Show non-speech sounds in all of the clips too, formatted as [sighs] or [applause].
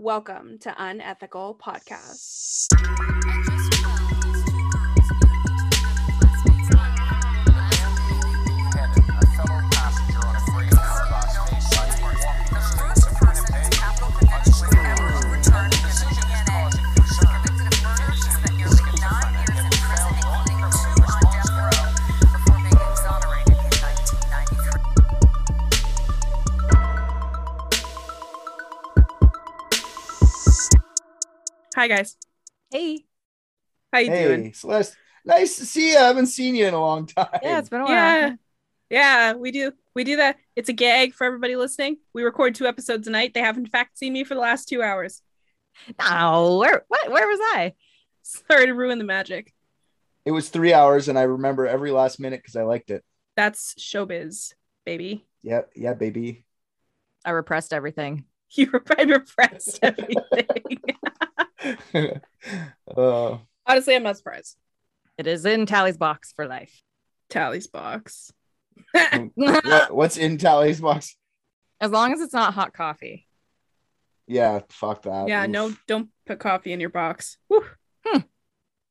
Welcome to Unethical Podcast. Hi guys. Hey. How you hey, doing? Celeste. Nice to see you. I haven't seen you in a long time. Yeah, it's been a while. Yeah. Yeah, we do. We do that. It's a gag for everybody listening. We record two episodes a night. They have in fact seen me for the last two hours. No, where what where was I? Sorry to ruin the magic. It was three hours, and I remember every last minute because I liked it. That's showbiz, baby. Yeah, yeah, baby. I repressed everything. [laughs] You were I repressed everything. [laughs] uh, Honestly, I'm not surprised. It is in Tally's box for life. Tally's box. what, what's in Tally's box? As long as it's not hot coffee. Yeah, fuck that. yeah, Oof. no, don't put coffee in your box. Whew.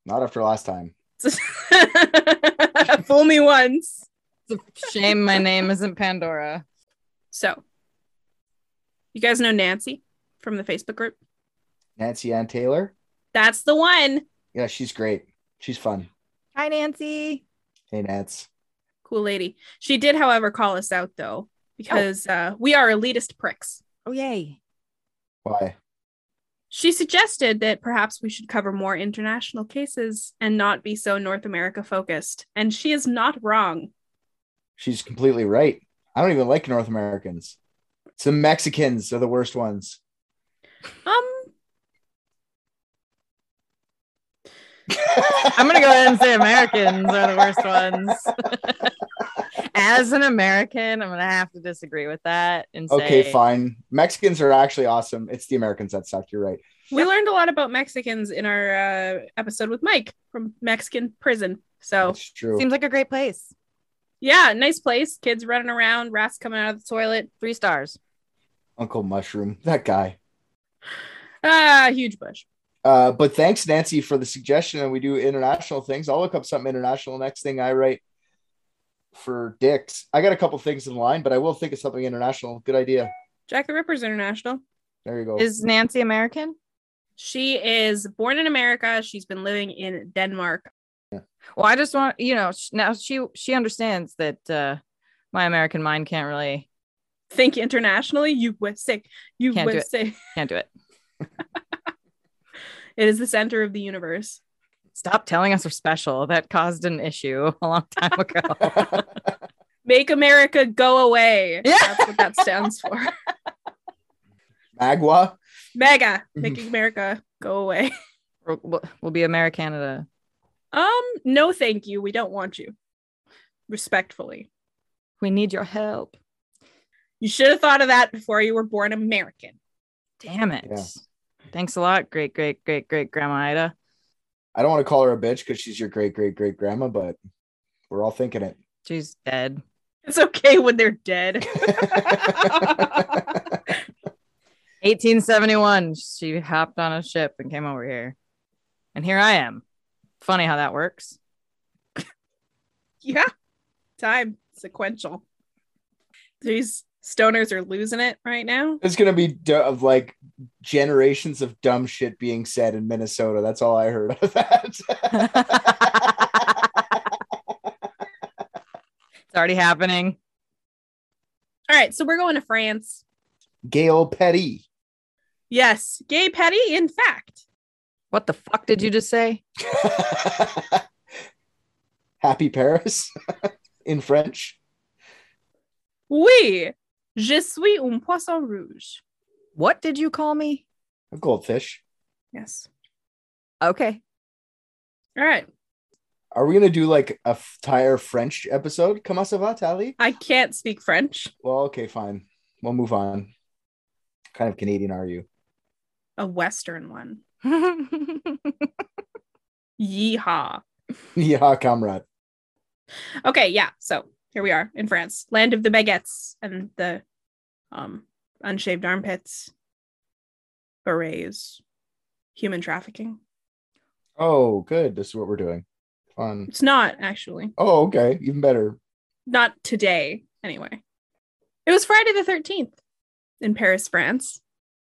not after last time. [laughs] Fool me once. It's a shame my name isn't Pandora. So, you guys know Nancy from the Facebook group? Nancy Ann Taylor. That's the one. Yeah, she's great. She's fun. Hi, Nancy. Hey, Nance. Cool lady. She did, however, call us out though, because uh, we are elitist pricks. Oh yay. Why? She suggested that perhaps we should cover more international cases and not be so North America focused. And she is not wrong. She's completely right. I don't even like North Americans. Some Mexicans are the worst ones. Um, I'm gonna go ahead and say Americans are the worst ones. [laughs] As an American, I'm gonna have to disagree with that and say Okay, fine. Mexicans are actually awesome. It's the Americans that suck. You're right. we learned a lot about Mexicans in our uh, episode with Mike from Mexican prison. So, That's true. seems like a great place. yeah, nice place. Kids running around, rats coming out of the toilet. Three stars. Uncle Mushroom, that guy. Ah, huge bush. Uh, but thanks, Nancy, for the suggestion. And we do international things. I'll look up something international next thing I write for dicks. I got a couple things in line, but I will think of something international. Good idea. Jack the Ripper's international. There you go. Is Nancy American? She is born in America. She's been living in Denmark. Yeah. Well, I just want you know now she she understands that uh my American mind can't really Think internationally, you would say. You Can't do would it. say can't do it. [laughs] it is the center of the universe. Stop telling us we're special. That caused an issue a long time ago. [laughs] Make America go away. Yeah. That's what that stands for. Magua. Mega, making America go away. we'll, we'll- we'll be Americanada. Um, no, thank you. We don't want you. Respectfully. We need your help. You should have thought of that before you were born American. Damn it. Yeah. Thanks a lot, great great great great grandma Ida. I don't want to call her a bitch because she's your great great great grandma, but we're all thinking it. She's dead. It's okay when they're dead. [laughs] 1871. She hopped on a ship and came over here. And here I am. Funny how that works. [laughs] yeah. Time sequential. These stoners are losing it right now. It's gonna be d- of like generations of dumb shit being said in Minnesota. That's all I heard of that. [laughs] It's already happening. All right, so we're going to France. Gail Petty. Yes, gay petty, in fact. What the fuck did you just say? [laughs] Happy Paris [laughs] in French. Oui, je suis un poisson rouge. What did you call me? A goldfish. Yes. Okay. All right. Are we gonna do like a f- entire French episode? Comment ça va, Tally? I can't speak French. Well, okay, fine. We'll move on. What kind of Canadian are you? A Western one. [laughs] Yeehaw. yeah, comrade. Okay, yeah. So here we are in France, land of the baguettes and the um unshaved armpits. berets, human trafficking. Oh, good. This is what we're doing. Fun. It's not actually. Oh, okay. Even better. Not today, anyway. It was Friday the 13th in Paris, France.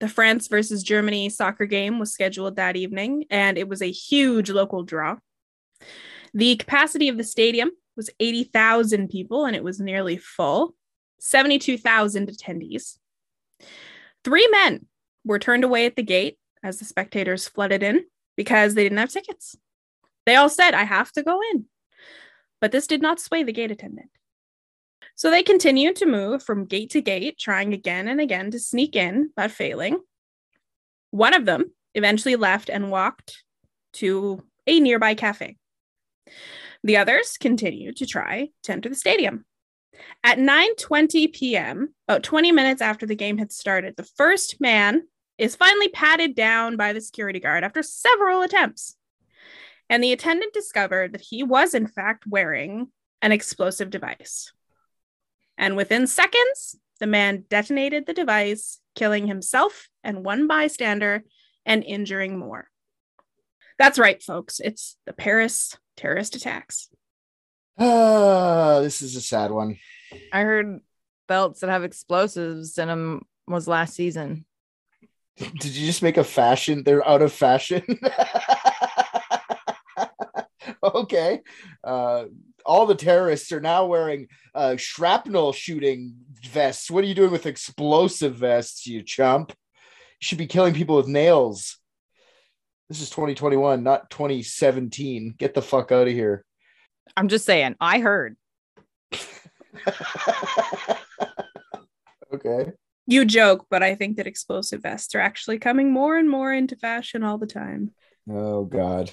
The France versus Germany soccer game was scheduled that evening, and it was a huge local draw. The capacity of the stadium was 80,000 people, and it was nearly full 72,000 attendees. Three men were turned away at the gate as the spectators flooded in because they didn't have tickets. They all said, I have to go in. But this did not sway the gate attendant. So they continued to move from gate to gate, trying again and again to sneak in, but failing. One of them eventually left and walked to a nearby cafe. The others continued to try to enter the stadium. At 9:20 p.m., about 20 minutes after the game had started, the first man is finally patted down by the security guard after several attempts. And the attendant discovered that he was in fact wearing an explosive device. And within seconds, the man detonated the device, killing himself and one bystander and injuring more. That's right, folks. It's the Paris terrorist attacks. Ah, this is a sad one. I heard belts that have explosives in them was last season. Did you just make a fashion? They're out of fashion. [laughs] okay. Uh, all the terrorists are now wearing uh, shrapnel shooting vests. What are you doing with explosive vests, you chump? You should be killing people with nails. This is 2021, not 2017. Get the fuck out of here. I'm just saying, I heard. [laughs] okay. You joke, but I think that explosive vests are actually coming more and more into fashion all the time. Oh God.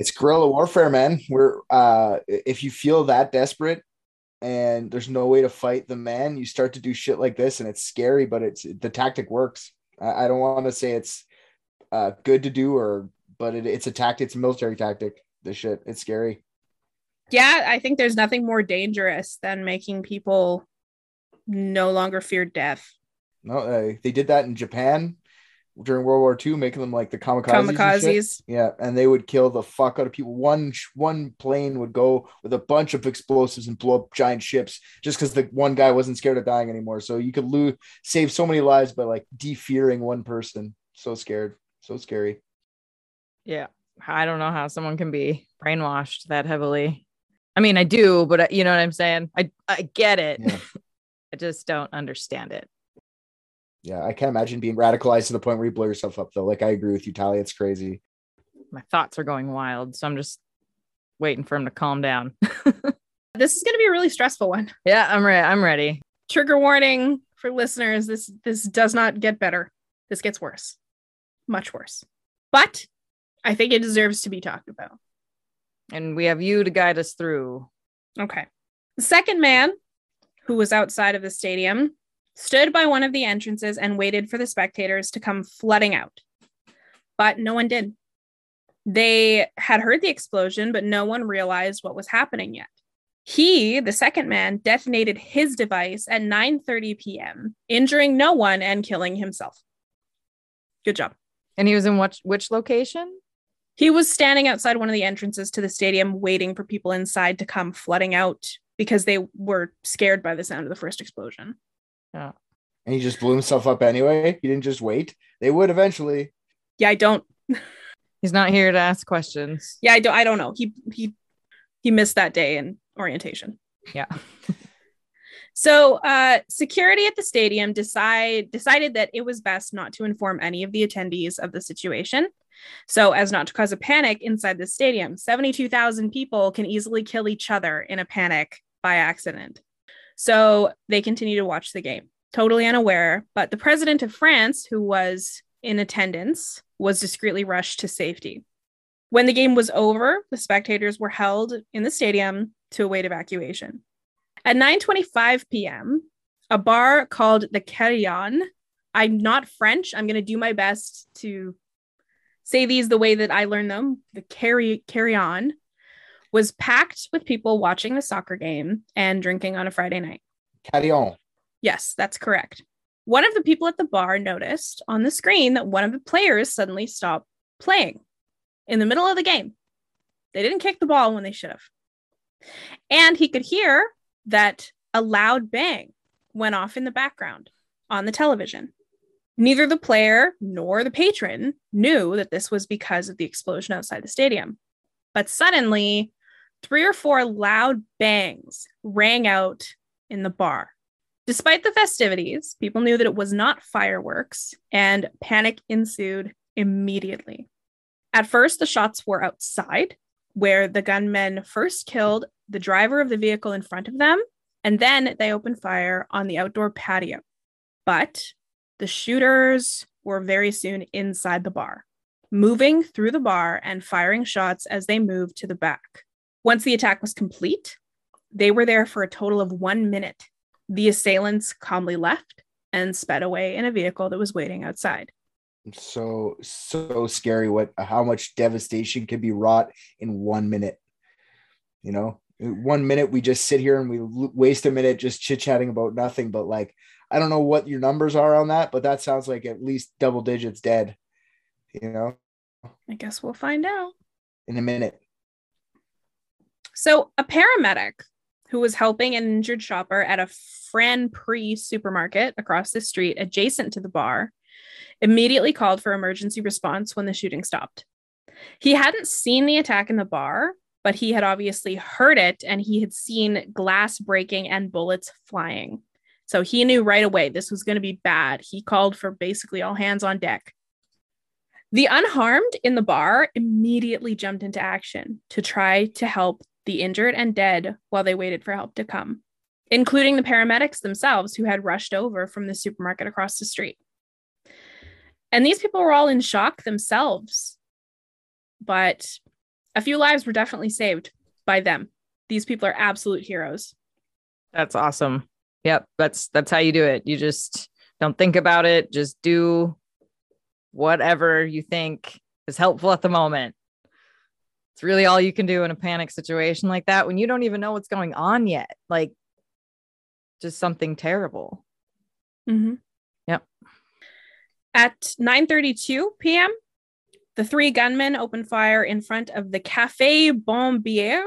It's guerrilla warfare, man. We're uh if you feel that desperate and there's no way to fight the man, you start to do shit like this and it's scary, but it's the tactic works. I, I don't want to say it's uh good to do or but it, it's a tactic, it's a military tactic. This shit. It's scary. Yeah, I think there's nothing more dangerous than making people no longer fear death. No, uh, they did that in Japan during World War II, making them like the kamikazes. and. Kamikazes. Yeah, and they would kill the fuck out of people. One one plane would go with a bunch of explosives and blow up giant ships just because the one guy wasn't scared of dying anymore. So you could lose save so many lives by like defearing one person. So scared, so scary. Yeah. I don't know how someone can be brainwashed that heavily. I mean, I do, but uh, you know what I'm saying? I I get it. Yeah. [laughs] I just don't understand it. Yeah, I can't imagine being radicalized to the point where you blow yourself up though. Like I agree with you, Talia. It's crazy. My thoughts are going wild, so I'm just waiting for him to calm down. [laughs] This is going to be a really stressful one. yeah, I'm ready. I'm ready. Trigger warning for listeners this this does not get better. This gets worse. Much worse. But I think it deserves to be talked about. And we have you to guide us through. Okay. The second man, who was outside of the stadium, stood by one of the entrances and waited for the spectators to come flooding out. But no one did. They had heard the explosion, but no one realized what was happening yet. He, the second man, detonated his device at 9:30 p.m., injuring no one and killing himself. Good job. And he was in which which location? He was standing outside one of the entrances to the stadium, waiting for people inside to come flooding out because they were scared by the sound of the first explosion. Yeah. And he just blew himself up anyway. He didn't just wait. They would eventually. Yeah, I don't. [laughs] He's not here to ask questions. Yeah, I don't. I don't know. He he he missed that day in orientation. Yeah. [laughs] So, uh, security at the stadium decide decided that it was best not to inform any of the attendees of the situation, so as not to cause a panic inside the stadium. Seventy-two thousand people can easily kill each other in a panic by accident. So they continue to watch the game, totally unaware. But the president of France, who was in attendance, was discreetly rushed to safety. When the game was over, the spectators were held in the stadium to await evacuation. At 9:25 p.m., a bar called the Carillon. I'm not French. I'm going to do my best to say these the way that I learned them. The carry Carillon was packed with people watching the soccer game and drinking on a Friday night. Carillon. Yes, that's correct. One of the people at the bar noticed on the screen that one of the players suddenly stopped playing in the middle of the game. They didn't kick the ball when they should have. And he could hear that a loud bang went off in the background on the television. Neither the player nor the patron knew that this was because of the explosion outside the stadium. But suddenly, three or four loud bangs rang out in the bar. Despite the festivities, people knew that it was not fireworks, and panic ensued immediately. At first, the shots were outside, where the gunmen first killed the driver of the vehicle in front of them, and then they opened fire on the outdoor patio. But the shooters were very soon inside the bar, moving through the bar and firing shots as they moved to the back. Once the attack was complete, they were there for a total of one minute. The assailants calmly left and sped away in a vehicle that was waiting outside. So so scary what how much devastation can be wrought in one minute. You know, one minute we just sit here and we waste a minute just chit chatting about nothing. But like, I don't know what your numbers are on that, but that sounds like at least double digits dead. You know, I guess we'll find out in a minute. So, a paramedic who was helping an injured shopper at a Franprix supermarket across the street adjacent to the bar immediately called for emergency response when the shooting stopped. He hadn't seen the attack in the bar, but he had obviously heard it and he had seen glass breaking and bullets flying. So he knew right away this was going to be bad. He called for basically all hands on deck. The unharmed in the bar immediately jumped into action to try to help the injured and dead while they waited for help to come, including the paramedics themselves who had rushed over from the supermarket across the street. And these people were all in shock themselves. But a few lives were definitely saved by them. These people are absolute heroes. That's awesome. Yep, that's that's how you do it. You just don't think about it, just do whatever you think is helpful at the moment. It's really all you can do in a panic situation like that when you don't even know what's going on yet. Like just something terrible. Mm-hmm. Yep. At 9:32 p.m., the three gunmen opened fire in front of the Cafe Bonne Bière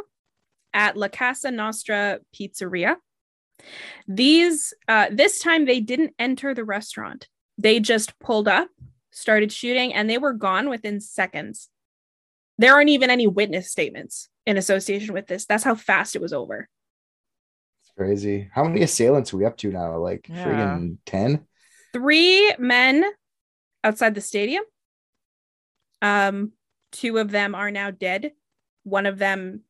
at La Casa Nostra Pizzeria. These, uh, this time they didn't enter the restaurant. They just pulled up, started shooting, and they were gone within seconds. There aren't even any witness statements in association with this. That's how fast it was over. It's crazy. How many assailants are we up to now? Like Yeah. friggin' 10? Three men outside the stadium. Um, two of them are now dead. One of them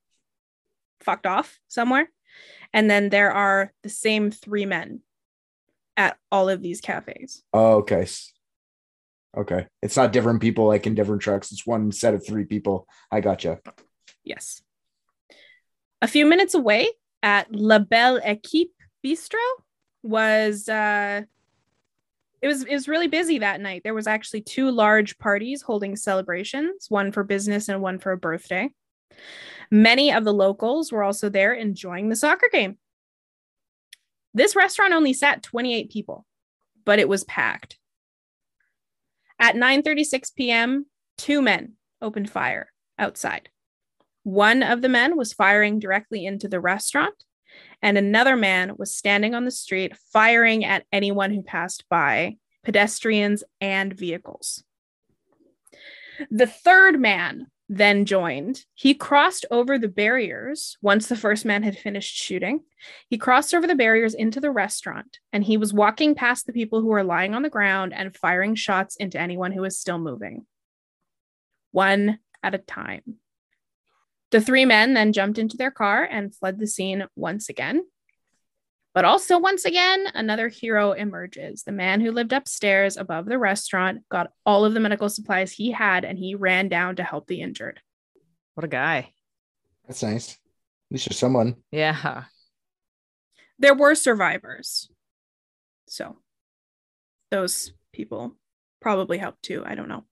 fucked off somewhere. And then there are the same three men at all of these cafes. Oh, okay. Okay. It's not different people like in different trucks. It's one set of three people. I gotcha. Yes. A few minutes away at La Belle Equipe Bistro was uh it was it was really busy that night. There was actually two large parties holding celebrations, one for business and one for a birthday. Many of the locals were also there enjoying the soccer game. This restaurant only sat 28 people, but it was packed. At 9:36 p.m., two men opened fire outside. One of the men was firing directly into the restaurant, and another man was standing on the street firing at anyone who passed by, pedestrians and vehicles. The third man then joined. He crossed over the barriers once the first man had finished shooting. He crossed over the barriers into the restaurant and he was walking past the people who were lying on the ground and firing shots into anyone who was still moving, one at a time. The three men then jumped into their car and fled the scene once again. But also, once again, another hero emerges. The man who lived upstairs above the restaurant got all of the medical supplies he had and he ran down to help the injured. What a guy. That's nice. At least there's someone. Yeah. There were survivors. So, those people probably helped too. I don't know.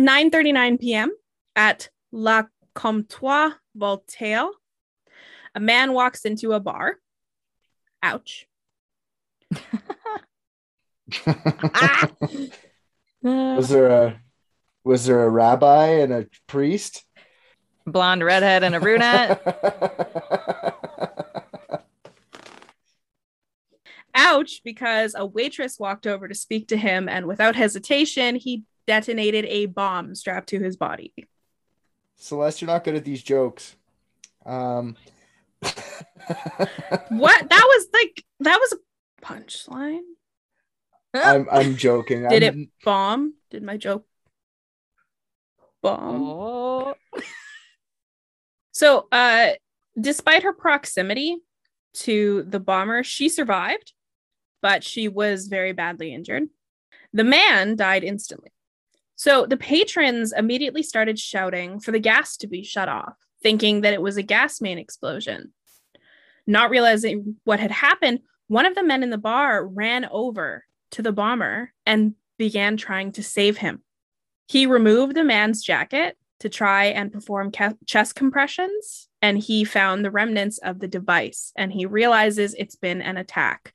9:39 p.m. at La Comptoir Voltaire, a man walks into a bar. Ouch. Ah! [laughs] was there a was there a rabbi and a priest? Blonde redhead and a brunette. [laughs] Ouch, because a waitress walked over to speak to him, and without hesitation, he detonated a bomb strapped to his body. Celeste, you're not good at these jokes. Um, [laughs] What? That was like, that was a punchline. I'm I'm joking. Did I'm- it bomb? Did my joke bomb? oh. So, uh, despite her proximity to the bomber, she survived, but she was very badly injured. The man died instantly. So, the patrons immediately started shouting for the gas to be shut off, thinking that it was a gas main explosion. Not realizing what had happened, one of the men in the bar ran over to the bomber and began trying to save him. He removed the man's jacket to try and perform ca- chest compressions, and he found the remnants of the device and he realizes it's been an attack.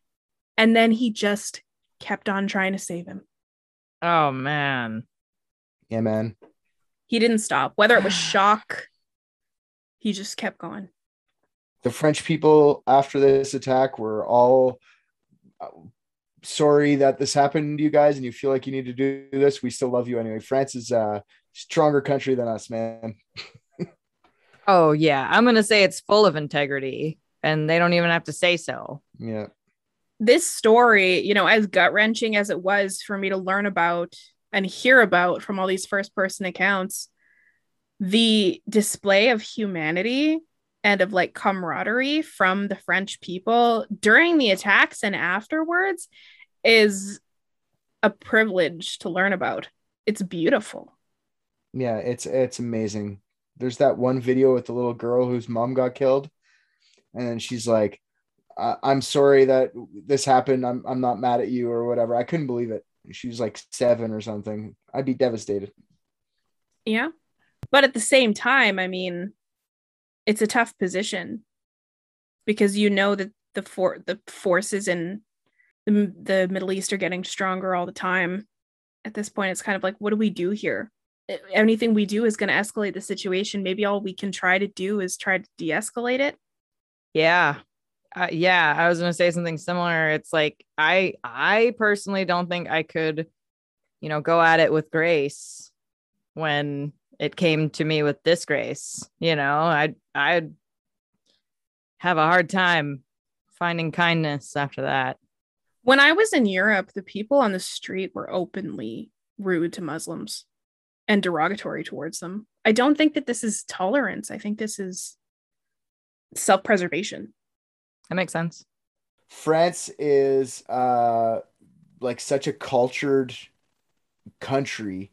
And then he just kept on trying to save him. oh man. Yeah, man. He didn't stop, whether it was [sighs] shock, he just kept going. The French people after this attack were all uh, sorry that this happened to you guys, and you feel like you need to do this. We still love you anyway. France is a stronger country than us, man. [laughs] Oh yeah. I'm gonna say it's full of integrity, and they don't even have to say so. Yeah. This story, you know, as gut wrenching as it was for me to learn about and hear about from all these first person accounts, the display of humanity and of like camaraderie from the French people during the attacks and afterwards is a privilege to learn about. It's beautiful. Yeah, it's it's amazing. There's that one video with the little girl whose mom got killed, and she's like, "I'm sorry that this happened. I'm I'm not mad at you or whatever." I couldn't believe it. She was like seven or something. I'd be devastated. Yeah. But at the same time, I mean, it's a tough position because you know that the for the forces in the, the Middle East are getting stronger all the time. At this point, it's kind of like, what do we do here? Anything we do is going to escalate the situation. Maybe all we can try to do is try to de-escalate it. Yeah. Uh, yeah, I was going to say something similar. It's like I I personally don't think I could you know go at it with grace when it came to me with disgrace, you know. I I'd have a hard time finding kindness after that. When I was in Europe, the people on the street were openly rude to Muslims and derogatory towards them. I don't think that this is tolerance. I think this is self-preservation. That makes sense. France is uh like such a cultured country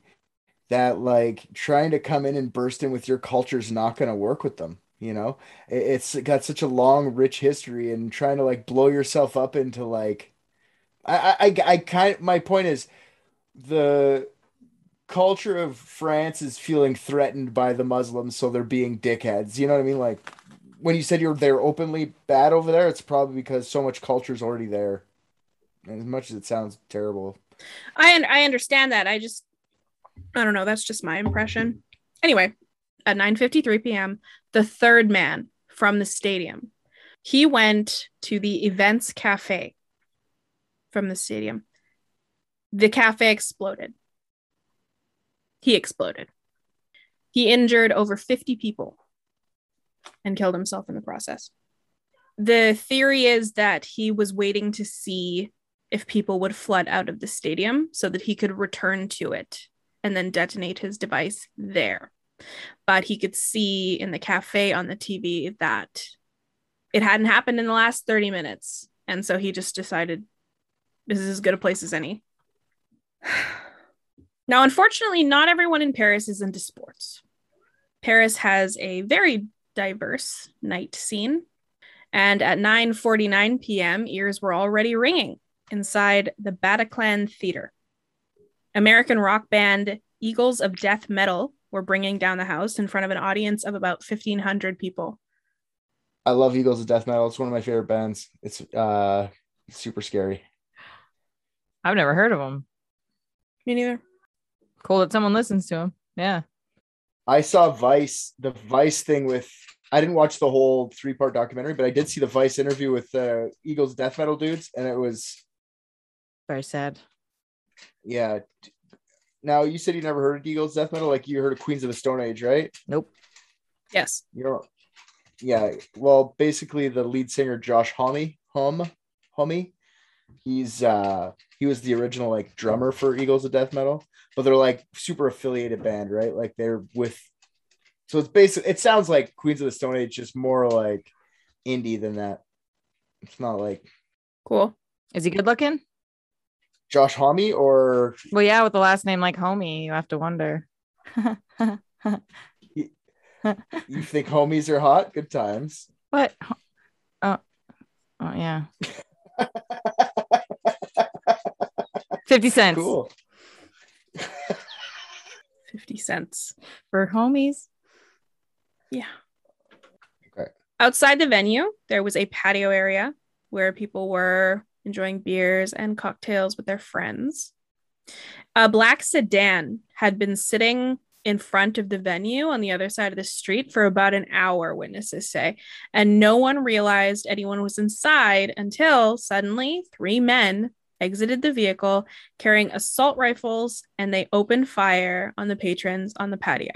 that like trying to come in and burst in with your culture is not going to work with them you know It- it's got such a long rich history and trying to like blow yourself up into like i i i, I kind my point is the culture of france is feeling threatened by the muslims so they're being dickheads you know what i mean like when you said you're they're openly bad over there it's probably because so much culture is already there and as much as it sounds terrible I I understand that. I just I don't know. That's just my impression. Anyway, at 9:53 p.m., the third man from the stadium, he went to the events cafe from the stadium. The cafe exploded. He exploded. He injured over 50 people and killed himself in the process. The theory is that he was waiting to see if people would flood out of the stadium so that he could return to it and then detonate his device there. But he could see in the cafe on the TV that it hadn't happened in the last 30 minutes. And so he just decided this is as good a place as any. [sighs] Now, unfortunately, not everyone in Paris is into sports. Paris has a very diverse night scene. And at 9:49 p.m., ears were already ringing inside the Bataclan Theater. American rock band Eagles of Death Metal were bringing down the house in front of an audience of about 1,500 people. I love Eagles of Death Metal. It's one of my favorite bands. It's uh super scary. I've never heard of them. Me neither. Cool that someone listens to them. Yeah. I saw Vice, the Vice thing with. I didn't watch the whole three part documentary, but I did see the Vice interview with the Eagles death metal dudes, and it was Very sad. yeah. Now you said you never heard of Eagles death metal, like you heard of Queens of the Stone Age, right? Nope. Yes. You know, yeah. Well, basically, the lead singer Josh Homme, Hum, Homme, he's uh he was the original like drummer for Eagles of Death Metal, but they're like super affiliated band, right? Like they're with. So it's basically it sounds like Queens of the Stone Age, just more like indie than that. It's not like Cool. Is he good looking? Josh Homme or Well, yeah, with the last name like homie, you have to wonder. [laughs] you think homies are hot? Good times. what? Oh, oh yeah. [laughs] 50 cents Cool. [laughs] 50 cents. for homies. Yeah. Okay. Outside the venue, there was a patio area where people were enjoying beers and cocktails with their friends. A black sedan had been sitting in front of the venue on the other side of the street for about an hour, witnesses say, and no one realized anyone was inside until suddenly three men exited the vehicle carrying assault rifles and they opened fire on the patrons on the patio.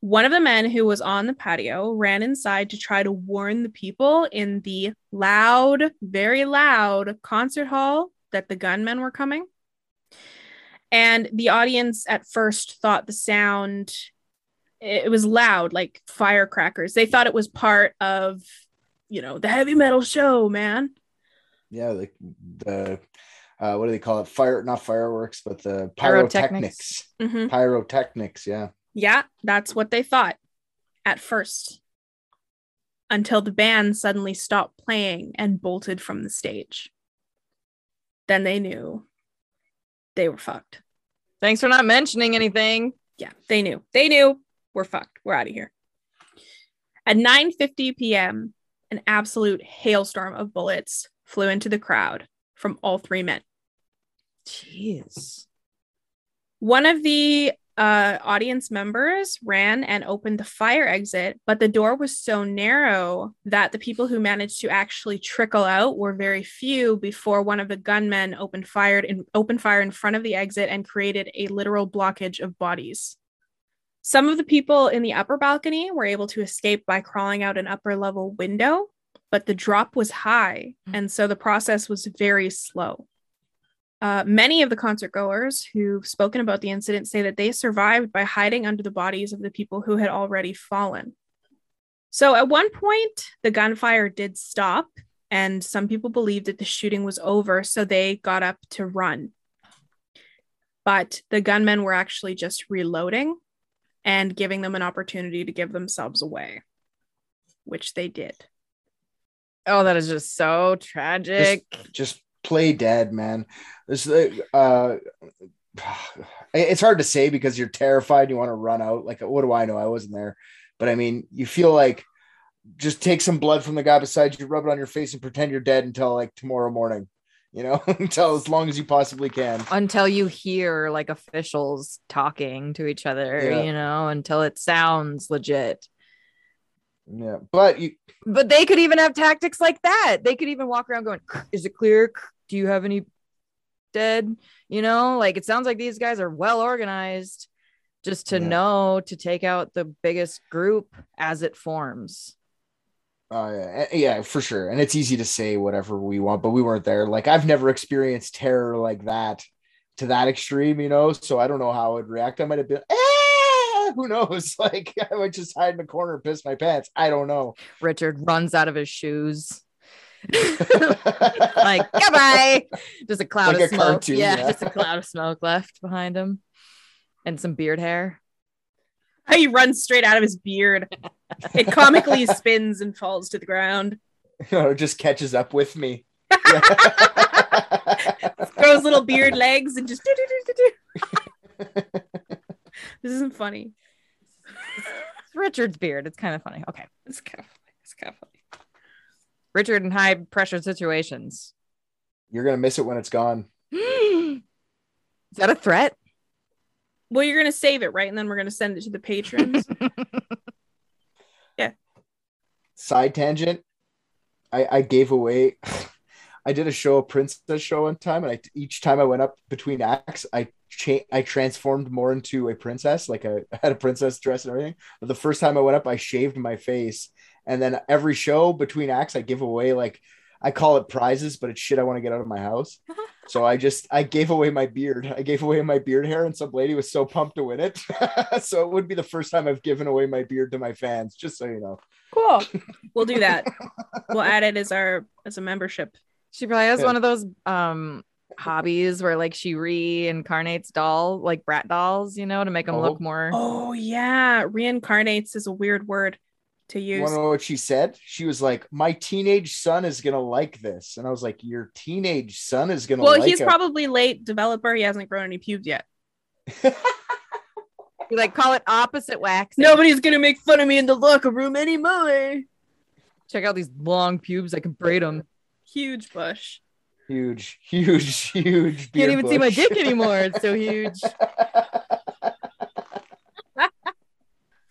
One of the men who was on the patio ran inside to try to warn the people in the loud, very loud concert hall that the gunmen were coming. And the audience at first thought the sound it was loud like firecrackers. They thought it was part of, you know, the heavy metal show, man. Yeah, like the uh, what do they call it? Fire, not fireworks, but the Pyrotechnics. pyrotechnics. Mhm. Pyrotechnics, yeah. Yeah, that's what they thought at first. Until the band suddenly stopped playing and bolted from the stage. Then they knew they were fucked. Thanks for not mentioning anything. Yeah, they knew. They knew we're fucked. We're out of here. At 9:50 p.m., an absolute hailstorm of bullets flew into the crowd from all three men. Jeez. One of the uh, audience members ran and opened the fire exit, but the door was so narrow that the people who managed to actually trickle out were very few before one of the gunmen opened fire in opened fire in front of the exit and created a literal blockage of bodies. Some of the people in the upper balcony were able to escape by crawling out an upper level window, but the drop was high, and so the process was very slow. Uh, many of the concert goers who've spoken about the incident say that they survived by hiding under the bodies of the people who had already fallen. So at one point, the gunfire did stop, and some people believed that the shooting was over, so they got up to run. But the gunmen were actually just reloading and giving them an opportunity to give themselves away, which they did. Oh, that is just so tragic. Just play dead, man. This uh [sighs] it's hard to say because you're terrified, you want to run out. Like, what do I know? I wasn't there. But I mean, you feel like just take some blood from the guy beside you, rub it on your face, and pretend you're dead until like tomorrow morning. You know, [laughs] until as long as you possibly can. until you hear like officials talking to each other, Yeah. you know, until it sounds legit. Yeah, but you But they could even have tactics like that. They could even walk around going, Is it clear? Do you have any dead? You know, like it sounds like these guys are well organized just to Yeah. know to take out the biggest group as it forms. Uh, yeah, yeah, for sure. And it's easy to say whatever we want, but we weren't there. Like I've never experienced terror like that to that extreme, you know. So I don't know how I'd react. I might have been, ah, who knows? [laughs] Like I would just hide in the corner and piss my pants. I don't know. Richard runs out of his shoes. [laughs] like goodbye. Just a cloud Like of a smoke. cartoon, yeah, yeah. just a cloud of smoke left behind him. And some beard hair. [laughs] He runs straight out of his beard. It comically spins and falls to the ground. or just catches up with me. Grows little beard legs and just do do do do do. This isn't funny. It's Richard's beard. It's kind of funny. Okay. It's kind of funny. It's kind of funny. Richard in high pressure situations. You're gonna miss it when it's gone. [gasps] Is that a threat? Well, you're gonna save it, right? And then we're gonna send it to the patrons. [laughs] Yeah. Side tangent. I I gave away. [laughs] I did a show, a princess show one time, and I each time I went up between acts, I cha- I transformed more into a princess, like I [laughs] had a princess dress and everything. But the first time I went up, I shaved my face, and then every show between acts, I give away like I call it prizes, but it's shit I want to get out of my house. [laughs] so I just I gave away my beard. I gave away my beard hair, and some lady was so pumped to win it. [laughs] so it would be the first time I've given away my beard to my fans, just so you know. cool. We'll do that. We'll add it as our as a membership. She probably has Yeah. one of those um hobbies where like she reincarnates doll like brat dolls, you know, to make them Oh. look more. Oh yeah, reincarnates is a weird word to You use. want to know what she said? She was like, "My teenage son is gonna like this," and I was like, "Your teenage son is gonna." Well, like he's a- probably late developer. He hasn't grown any pubes yet. [laughs] You like call it opposite wax. Nobody's gonna make fun of me in the locker room anymore. Check out these long pubes. I can braid them. Huge bush. Huge, huge, [laughs] huge. Can't beard even see my dick anymore. It's so huge. [laughs]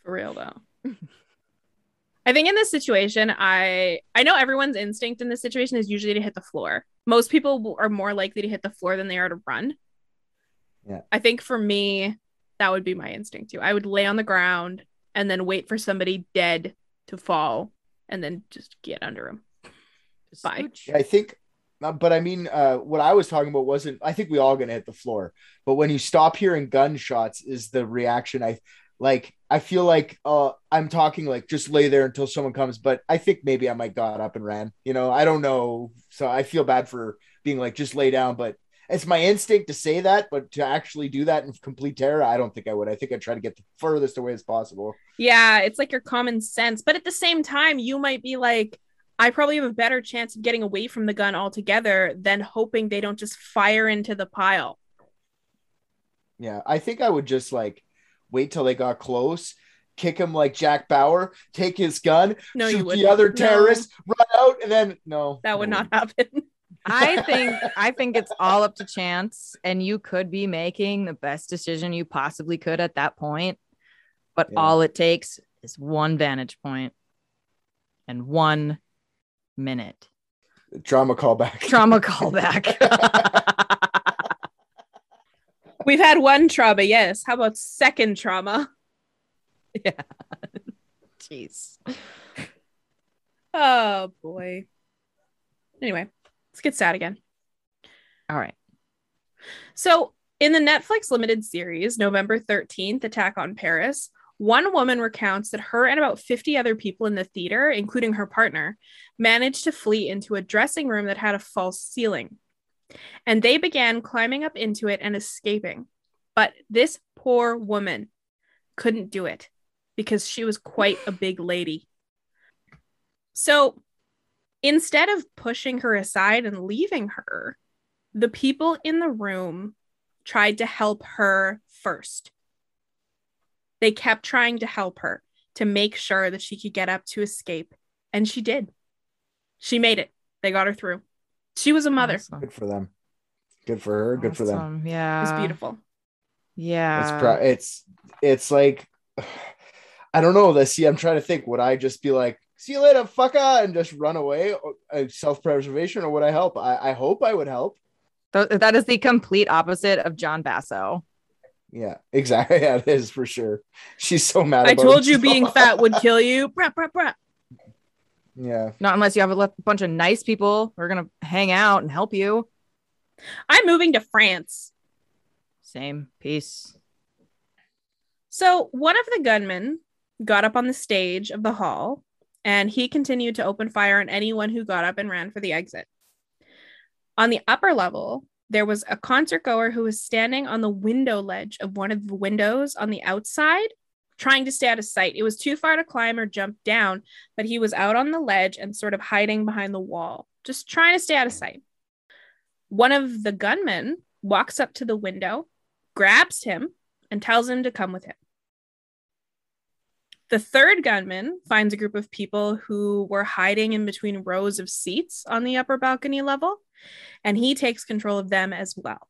For real though. I think in this situation, I I know everyone's instinct in this situation is usually to hit the floor. Most people are more likely to hit the floor than they are to run. Yeah. I think for me, that would be my instinct too. I would lay on the ground and then wait for somebody dead to fall and then just get under him. Bye. Scooch. I think, but I mean, uh, what I was talking about wasn't. I think we all gonna hit the floor, but when you stop hearing gunshots, is the reaction. I like. I feel like uh, I'm talking like just lay there until someone comes, but I think maybe I might got up and ran. You know, I don't know. So I feel bad for being like just lay down, but. It's my instinct to say that, but to actually do that in complete terror, I don't think I would. I think I'd try to get the furthest away as possible. Yeah, it's like your common sense. But at the same time, you might be like, I probably have a better chance of getting away from the gun altogether than hoping they don't just fire into the pile. Yeah, I think I would just like wait till they got close, kick him like Jack Bauer, take his gun, No, shoot would the other No, terrorist, run out, and then no, that would no. not happen. [laughs] I think I think it's all up to chance, and you could be making the best decision you possibly could at that point. But Yeah. all it takes is one vantage point and one minute. Drama callback. Trauma callback. [laughs] We've had one trauma, yes. How about second trauma? yeah. [laughs] Jeez. Oh boy. Anyway, let's get sad again. All right. So, in the Netflix limited series, November 13th, Attack on Paris, one woman recounts that her and about 50 other people in the theater, including her partner, managed to flee into a dressing room that had a false ceiling. And they began climbing up into it and escaping. But this poor woman couldn't do it because she was quite a big lady. So, instead of pushing her aside and leaving her, the people in the room tried to help her first. They kept trying to help her to make sure that she could get up to escape. And she did. She made it. They got her through. She was a mother. Awesome. Good for them. Good for her. Good for them. Yeah. It's beautiful. Yeah. It's pro- it's it's like [sighs] I don't know. Let's see. I'm trying to think. Would I just be like, "See you later, fucker," and just run away? Or, uh, self-preservation, or would I help? I, I hope I would help. That is the complete opposite of John Basso. Yeah, [laughs] exactly. Yeah, it is for sure. She's so mad. I told you being fat would kill you. [laughs] Brah, brah, brah. Yeah, Not unless you have a bunch of nice people who are gonna hang out and help you. I'm moving to France. Same. Peace. So one of the gunmen got up on the stage of the hall and he continued to open fire on anyone who got up and ran for the exit. On the upper level, there was a concert goer who was standing on the window ledge of one of the windows on the outside, trying to stay out of sight. It was too far to climb or jump down, but he was out on the ledge and sort of hiding behind the wall, just trying to stay out of sight. One of the gunmen walks up to the window, grabs him, and tells him to come with him. The third gunman finds a group of people who were hiding in between rows of seats on the upper balcony level, and he takes control of them as well.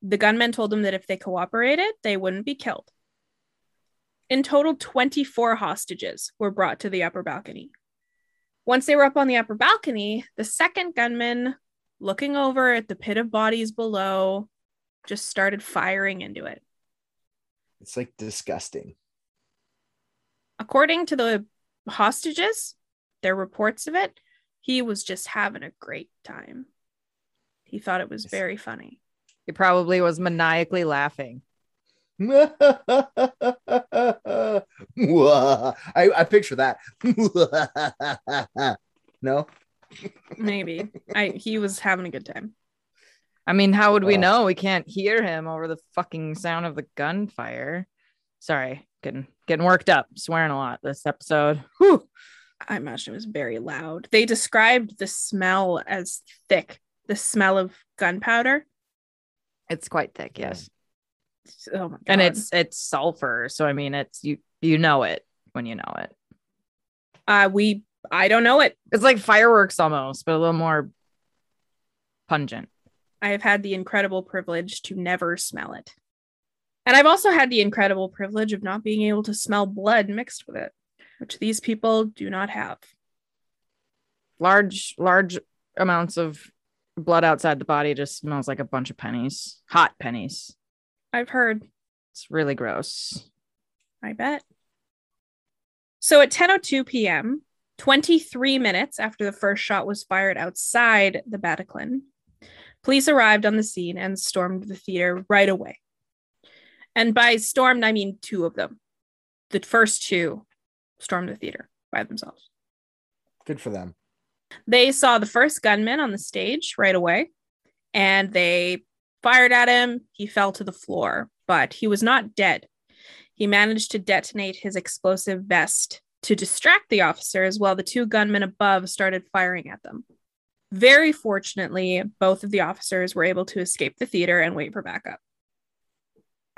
The gunmen told him that if they cooperated, they wouldn't be killed. In total, 24 hostages were brought to the upper balcony. Once they were up on the upper balcony, the second gunman, looking over at the pit of bodies below, just started firing into it. It's like disgusting. According to the hostages, their reports of it, he was just having a great time. He thought it was very funny. He probably was maniacally laughing. [laughs] I, I picture that. [laughs] no, Maybe. I he was having a good time. I mean, how would we Oh. know? We can't hear him over the fucking sound of the gunfire. Sorry, getting getting worked up, swearing a lot this episode. Whew. I imagine it was very loud. They described the smell as thick, the smell of gunpowder. It's quite thick, yes. Oh my god. And it's it's sulfur, so I mean, it's you you know it when you know it. uh we I don't know it. It's like fireworks almost, but a little more pungent. I have had the incredible privilege to never smell it. And I've also had the incredible privilege of not being able to smell blood mixed with it, which these people do not have. Large large amounts of blood outside the body just smells like a bunch of pennies, hot pennies. I've heard. It's really gross. I bet. So at 10:02 p.m., 23 minutes after the first shot was fired outside the Bataclan, police arrived on the scene and stormed the theater right away. And by stormed, I mean two of them. The first two stormed the theater by themselves. good for them. They saw the first gunman on the stage right away and they fired at him. He fell to the floor, but he was not dead. He managed to detonate his explosive vest to distract the officers while the two gunmen above started firing at them. Very fortunately, both of the officers were able to escape the theater and wait for backup.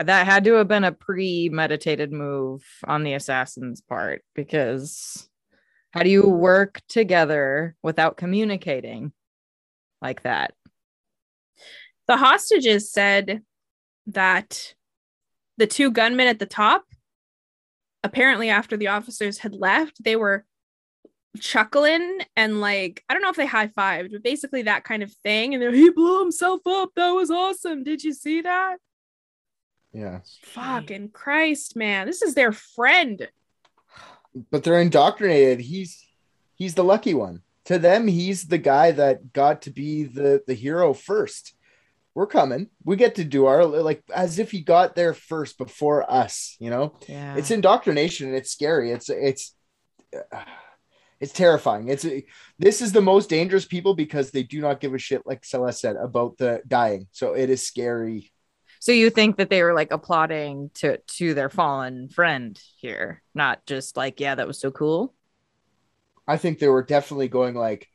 That had to have been a premeditated move on the assassin's part because how do you work together without communicating like that? The hostages said that the two gunmen at the top, apparently, after the officers had left, they were chuckling and like, I don't know if they high fived, but basically that kind of thing. And they're, he blew himself up. That was awesome. Did you see that? Yeah, Fucking Christ, man. This is their friend. but they're indoctrinated. He's he's the lucky one. To them, he's the guy that got to be the the hero first. We're coming. We get to do our like as if he got there first before us. You know, Yeah. it's indoctrination and it's scary. It's it's [sighs] it's terrifying. It's this is the most dangerous people because they do not give a shit, like Celeste said, about the dying. So it is scary. So you think that they were like applauding to to their fallen friend here, not just like, yeah, that was so cool. I think they were definitely going like,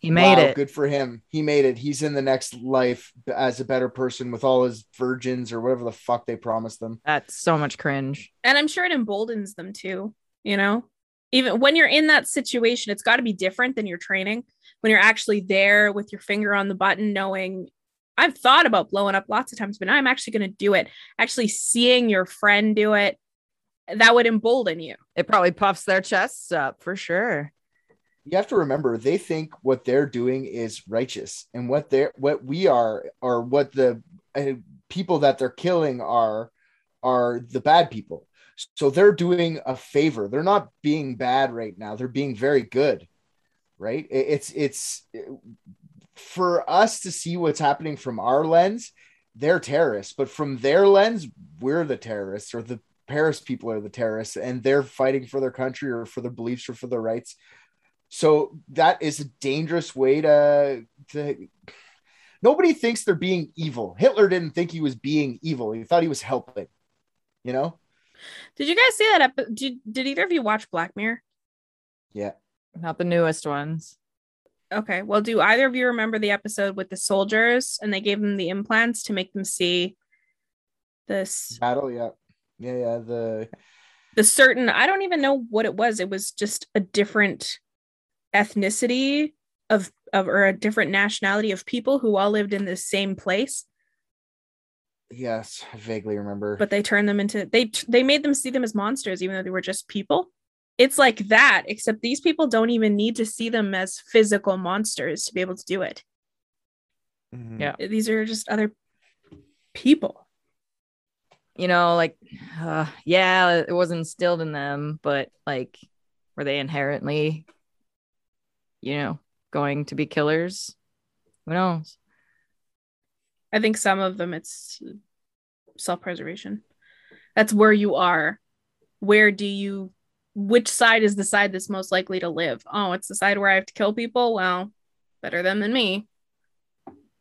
He made wow, it. Good for him. He made it. He's in the next life as a better person with all his virgins or whatever the fuck they promised them. That's so much cringe. And I'm sure it emboldens them too, you know? Even when you're in that situation, it's got to be different than your training. When you're actually there with your finger on the button, knowing I've thought about blowing up lots of times, but now I'm actually going to do it. Actually seeing your friend do it, that would embolden you. It probably puffs their chests up for sure. You have to remember they think what they're doing is righteous and what they're what we are or what the uh, people that they're killing are are the bad people. So they're doing a favor. They're not being bad right now. They're being very good. Right? It's it's for us to see what's happening from our lens, they're terrorists, but from their lens, we're the terrorists or the Paris people are the terrorists and they're fighting for their country or for their beliefs or for their rights. So that is a dangerous way to to nobody thinks they're being evil. Hitler didn't think he was being evil. He thought he was helping. You know? Did you guys see that? Ep- did, did either of you watch Black Mirror? Yeah. Not the newest ones. Okay. Well, do either of you remember the episode with the soldiers and they gave them the implants to make them see this? Battle, yeah. Yeah, yeah. The the certain I don't even know what it was. It was just a different ethnicity of of or a different nationality of people who all lived in the same place, Yes, I vaguely remember. but they turned them into they they made them see them as monsters even though they were just people. It's like that, except these people don't even need to see them as physical monsters to be able to do it. Mhm. Yeah. These are just other people. you know, like, uh, yeah, it was instilled in them, but like, were they inherently, you know, going to be killers? Who knows? I think some of them it's self-preservation. That's where you are. Where do you which side is the side that's most likely to live? Oh, it's the side where I have to kill people? Well, better them than me.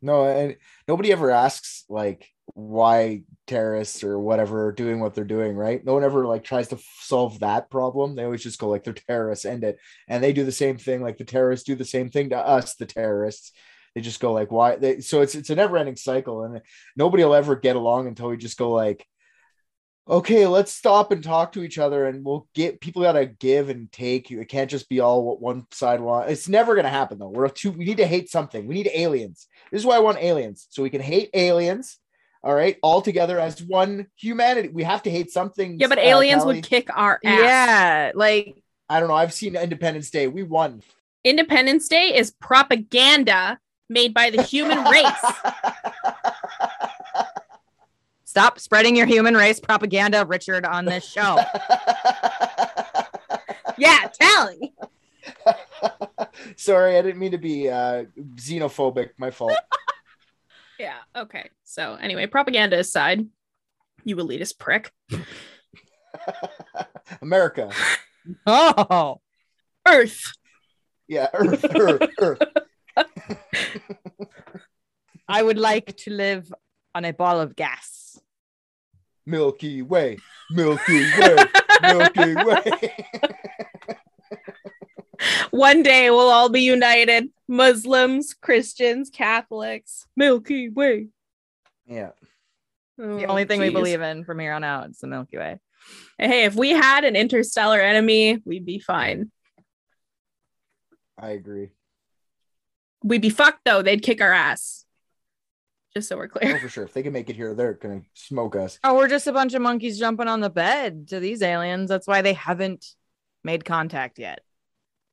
No, and nobody ever asks like why terrorists or whatever are doing what they're doing, right? No one ever like tries to solve that problem. They always just go like they're terrorists, end it. And they do the same thing, like the terrorists do the same thing to us, the terrorists. They just go like why they so it's it's a never-ending cycle, and nobody will ever get along until we just go like okay, let's stop and talk to each other and we'll get people got to give and take. It can't just be all what one side wants. It's never going to happen though. We're too, we need to hate something. We need aliens. This is why I want aliens. So we can hate aliens. All right. All together as one humanity. We have to hate something. Yeah, but uh, aliens Callie. would kick our ass. Yeah, like, I don't know. I've seen Independence Day. We won. Independence Day is propaganda made by the human race. [laughs] stop spreading your human race propaganda, Richard, on this show. [laughs] yeah, tally. [laughs] Sorry, I didn't mean to be uh, xenophobic. My fault. [laughs] Yeah, okay. So anyway, propaganda aside, you elitist prick. America. oh, Earth. Yeah, Earth, Earth, Earth. I would like to live on a ball of gas. Milky Way, Milky Way, Milky Way. [laughs] One day we'll all be united. Muslims, Christians, Catholics. Milky Way. yeah. Oh, The only thing we believe in from here on out is the Milky Way. Hey, if we had an interstellar enemy, we'd be fine. I agree. We'd be fucked though. They'd kick our ass. Just so we're clear. Oh, clear. for sure. If they can make it here, they're gonna smoke us. Oh, we're just a bunch of monkeys jumping on the bed to these aliens. That's why they haven't made contact yet.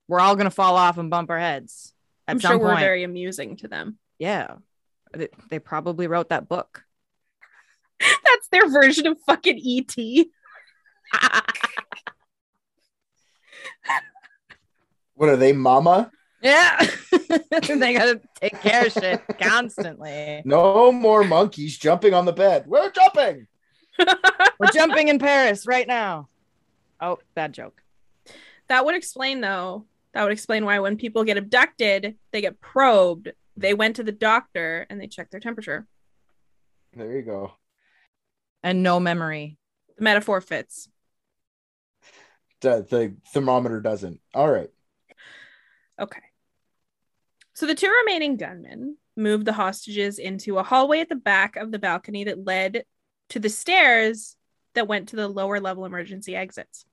We're all gonna fall off and bump our heads at I'm some sure we're point. very amusing to them. Yeah, they, they probably wrote that book. [laughs] That's their version of fucking ET. [laughs] [laughs] What are they, Mama? Yeah, [laughs] they gotta take care of shit [laughs] constantly. No more monkeys jumping on the bed. We're jumping. [laughs] We're jumping in Paris right now. Oh, bad joke. that would explain though. That would explain why when people get abducted, they get probed. They went to the doctor and they checked their temperature. There you go. And no memory. The metaphor fits. The, the thermometer doesn't. All right. Okay. So the two remaining gunmen moved the hostages into a hallway at the back of the balcony that led to the stairs that went to the lower level emergency exits.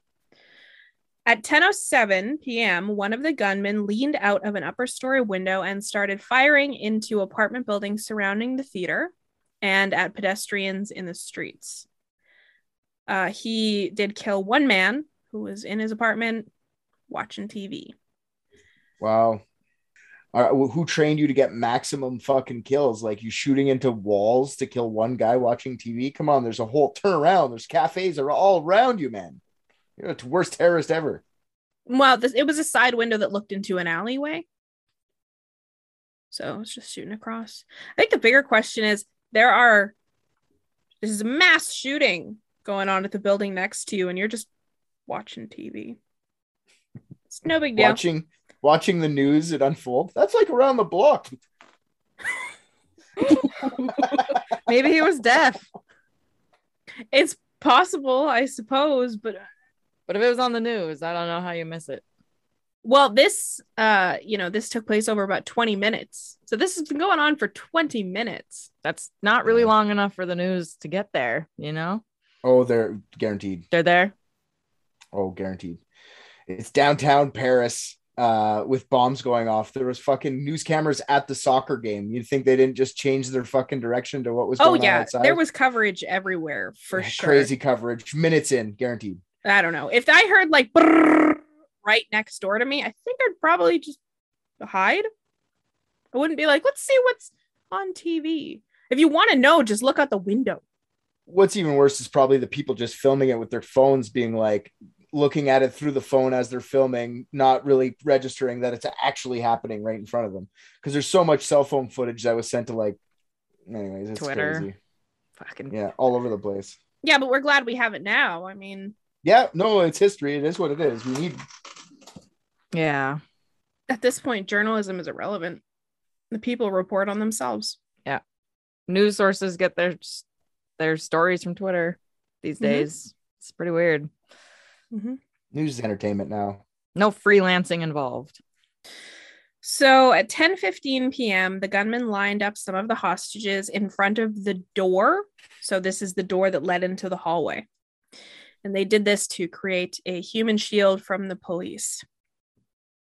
At 10:07 p.m., one of the gunmen leaned out of an upper story window and started firing into apartment buildings surrounding the theater and at pedestrians in the streets. Uh, he did kill one man who was in his apartment watching TV. Wow. All right, well, who trained you to get maximum fucking kills? Like you shooting into walls to kill one guy watching TV? Come on, there's a whole turn around. There's cafes are all around you, man. You're the worst terrorist ever. Well, this, it was a side window that looked into an alleyway. So it's just shooting across. I think the bigger question is there are, this is a mass shooting going on at the building next to you, and you're just watching TV. It's no big deal. Watching watching the news it unfold. That's like around the block. [laughs] Maybe he was deaf. It's possible, I suppose, but But if it was on the news, I don't know how you miss it. well, this, uh, you know, this took place over about 20 minutes. So this has been going on for 20 minutes. That's not really long enough for the news to get there, you know? Oh, they're guaranteed. They're there. Oh, guaranteed. It's downtown Paris uh, with bombs going off. There was fucking news cameras at the soccer game. You'd think they didn't just change their fucking direction to what was Oh going on yeah, there was coverage everywhere for Yeah, sure. Crazy coverage. Minutes in, guaranteed. I don't know. If I heard like right next door to me, I think I'd probably just hide. I wouldn't be like, let's see what's on TV. If you want to know, just look out the window. What's even worse is probably the people just filming it with their phones being like looking at it through the phone as they're filming, not really registering that it's actually happening right in front of them. Because there's so much cell phone footage that was sent to like anyways, it's Twitter. crazy. Fucking Yeah, all over the place. Yeah, but we're glad we have it now. I mean, Yeah, no, it's history. It is what it is. We need yeah. at this point, journalism is irrelevant. The people report on themselves. Yeah. News sources get their their stories from Twitter these Mhm. days. It's pretty weird. Mhm. news is entertainment now. No freelancing involved. So at 10:15 p.m., the gunman lined up some of the hostages in front of the door. So this is the door that led into the hallway. And they did this to create a human shield from the police.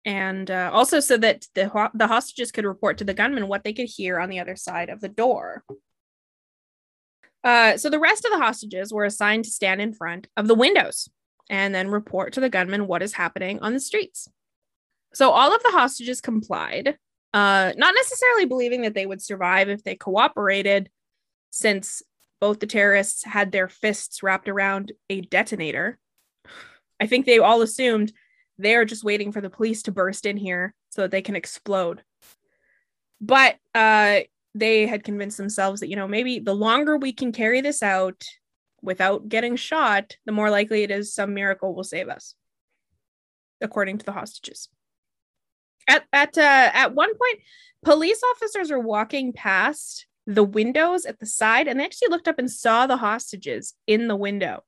And uh, also so that the ho- the hostages could report to the gunman what they could hear on the other side of the door. Uh, so the rest of the hostages were assigned to stand in front of the windows and then report to the gunman what is happening on the streets. So all of the hostages complied, uh, not necessarily believing that they would survive if they cooperated, since both the terrorists had their fists wrapped around a detonator. I think they all assumed they're just waiting for the police to burst in here so that they can explode. But uh, they had convinced themselves that, you know, maybe the longer we can carry this out without getting shot, the more likely it is some miracle will save us, according to the hostages. At at uh, at one point police officers are walking past the windows at the side and they actually looked up and saw the hostages in the window.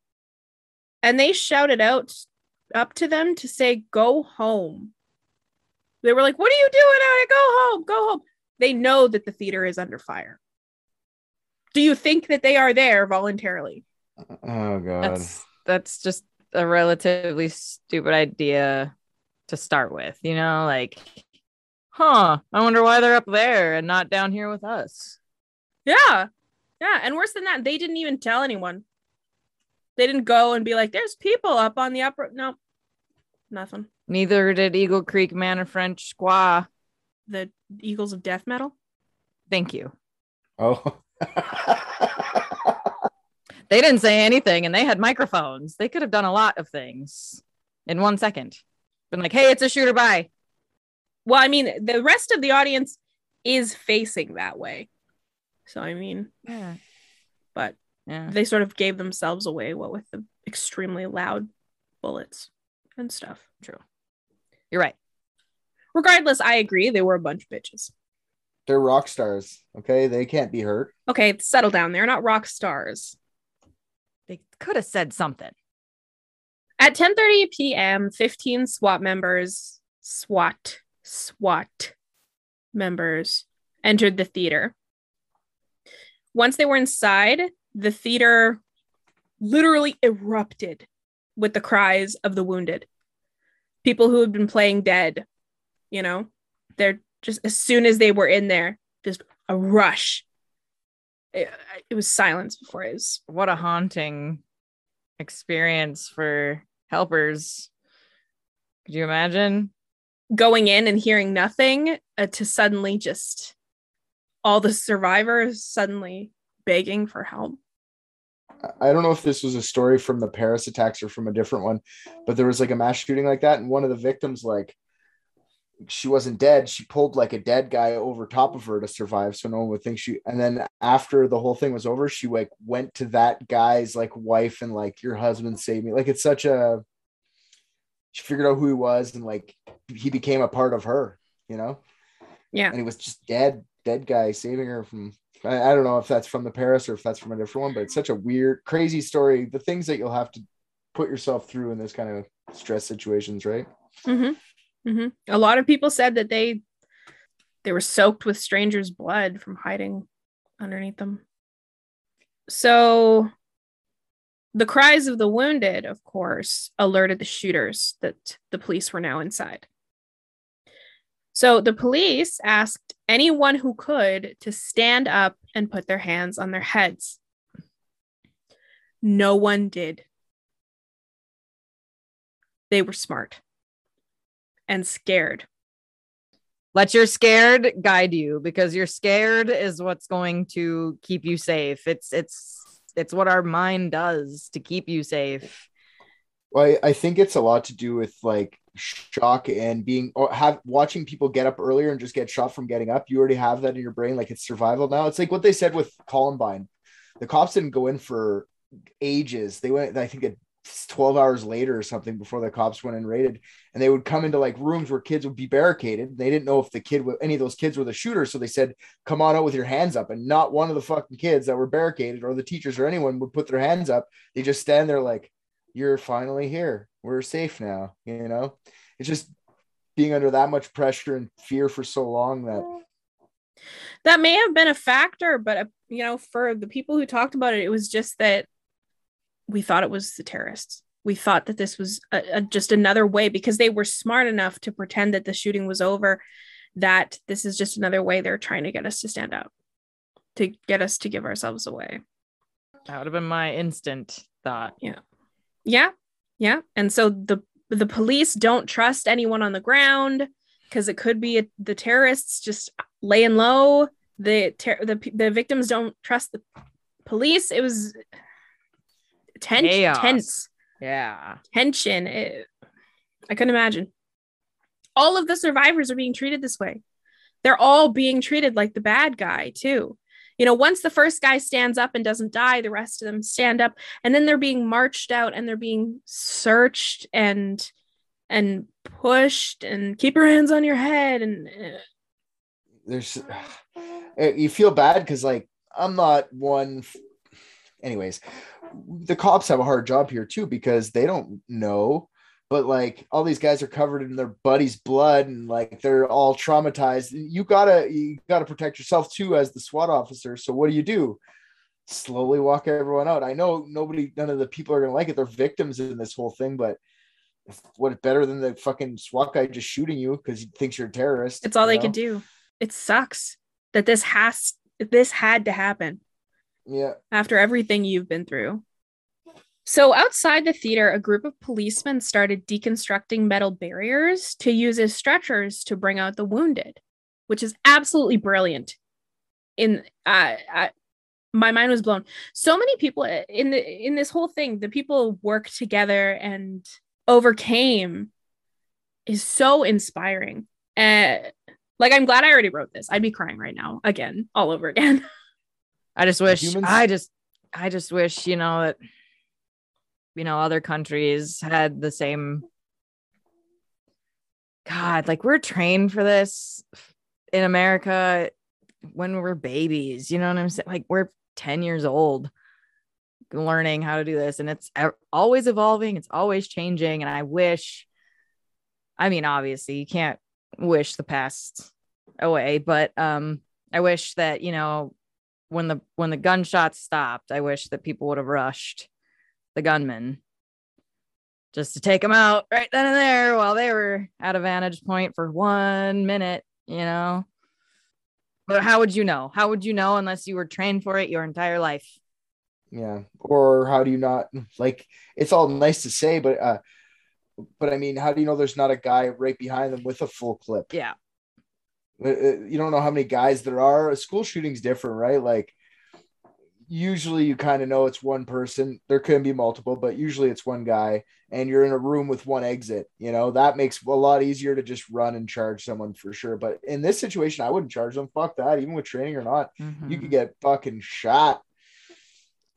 And they shouted out up to them to say go home. They were like what are you doing out here? go home go home. They know that the theater is under fire. Do you think that they are there voluntarily Oh god. That's that's just a relatively stupid idea to start with, you know, like huh, I wonder why they're up there and not down here with us. Yeah. Yeah. And worse than that, they didn't even tell anyone. They didn't go and be like, there's people up on the upper. No, nothing. Neither did Eagle Creek Man and French Squaw. The Eagles of Death Metal. Thank you. oh. [laughs] They didn't say anything and they had microphones. They could have done a lot of things in one second. Been like, hey, it's a shooter by. Well, I mean, the rest of the audience is facing that way. So, I mean, Yeah. but Yeah. they sort of gave themselves away, what with the extremely loud bullets and stuff. True. You're right. Regardless, I agree. They were a bunch of bitches. They're rock stars. Okay. They can't be hurt. Okay, settle down. They're not rock stars. They could have said something. At 10:30 p.m., 15 SWAT members, SWAT, SWAT members entered the theater. Once they were inside, the theater literally erupted with the cries of the wounded. People who had been playing dead, you know, they're just as soon as they were in there, just a rush. It, it was silence before it was What a haunting experience for helpers. Could you imagine? going in and hearing nothing uh, to suddenly just all the survivors suddenly begging for help. I don't know if this was a story from the Paris attacks or from a different one, but there was like a mass shooting like that, and one of the victims, like, she wasn't dead. She pulled like a dead guy over top of her to survive, so no one would think she. And then after the whole thing was over, she like went to that guy's like wife and like, "Your husband saved me." Like it's such a. She figured out who he was, and like he became a part of her, you know. Yeah. And he was just dead, dead guy saving her from I, I don't know if that's from the Paris or if that's from a different one, but it's such a weird, crazy story. The things that you'll have to put yourself through in this kind of stress situations, right? Mm-hmm. Mm-hmm. A lot of people said that they they were soaked with strangers' blood from hiding underneath them. So The cries of the wounded, of course, alerted the shooters that the police were now inside. So the police asked anyone who could to stand up and put their hands on their heads. No one did. They were smart and scared. Let your scared guide you because your scared is what's going to keep you safe. It's it's it's what our mind does to keep you safe. Well, I, I think it's a lot to do with like shock and being or have watching people get up earlier and just get shot from getting up. You already have that in your brain, like it's survival now. It's like what they said with Columbine. The cops didn't go in for ages. They went, I think, at 12 hours later or something before the cops went and raided. And they would come into like rooms where kids would be barricaded. They didn't know if the kid, any of those kids were the shooter. So they said, come on out with your hands up. And not one of the fucking kids that were barricaded or the teachers or anyone would put their hands up. They just stand there like, you're finally here. We're safe now. You know, it's just being under that much pressure and fear for so long that that may have been a factor, but uh, you know, for the people who talked about it, it was just that we thought it was the terrorists. We thought that this was a, a, just another way because they were smart enough to pretend that the shooting was over, that this is just another way they're trying to get us to stand up, to get us to give ourselves away. That would have been my instant thought. Yeah. Yeah. Yeah. And so the the police don't trust anyone on the ground because it could be a, the terrorists just laying low. The ter- the the victims don't trust the police. It was tense, Chaos. tense, Yeah. tension. It- I couldn't imagine. All of the survivors are being treated this way. They're all being treated like the bad guy too. You know, once the first guy stands up and doesn't die, the rest of them stand up, and then they're being marched out and they're being searched and and pushed and keep your hands on your head and uh, there's eh, you feel bad because like i'm not one f- anyways the cops have a hard job here too because they don't know but like all these guys are covered in their buddy's blood and like they're all traumatized you gotta you gotta protect yourself too as the swat officer so what do you do slowly walk everyone out i know nobody none of the people are gonna like it they're victims in this whole thing but what better than the fucking SWAT guy just shooting you because he thinks you're a terrorist? it's all they know? could do. It sucks that this has this had to happen. Yeah, after everything you've been through. So, outside the theater, a group of policemen started deconstructing metal barriers to use as stretchers to bring out the wounded, which is absolutely brilliant. In uh, I, my mind was blown. So many people in the in this whole thing, the people worked together and overcame is so inspiring. And like, I'm glad I already wrote this. I'd be crying right now again, all over again. [laughs] I just wish humans- I just I just wish, you know, that you know, other countries had the same God, like we're trained for this in America when we're babies, you know what I'm saying? Like we're 10 years old learning how to do this and it's always evolving, it's always changing and I wish I mean, obviously, you can't wish the past away, but um I wish that, you know, when the when the gunshots stopped, I wish that people would have rushed the gunmen just to take them out right then and there while they were at a vantage point for one minute, you know. But how would you know? How would you know unless you were trained for it your entire life? yeah. Or how do you not like? It's all nice to say, but uh, but I mean, how do you know there's not a guy right behind them with a full clip? Yeah. Uh, uh, You don't know how many guys there are. A school shooting's different, right? Like usually you kind of know it's one person. There can be multiple, but usually it's one guy, and you're in a room with one exit. You know that makes a lot easier to just run and charge someone for sure. But in this situation, I wouldn't charge them. Fuck that. Even with training or not, you Mhm. could get fucking shot.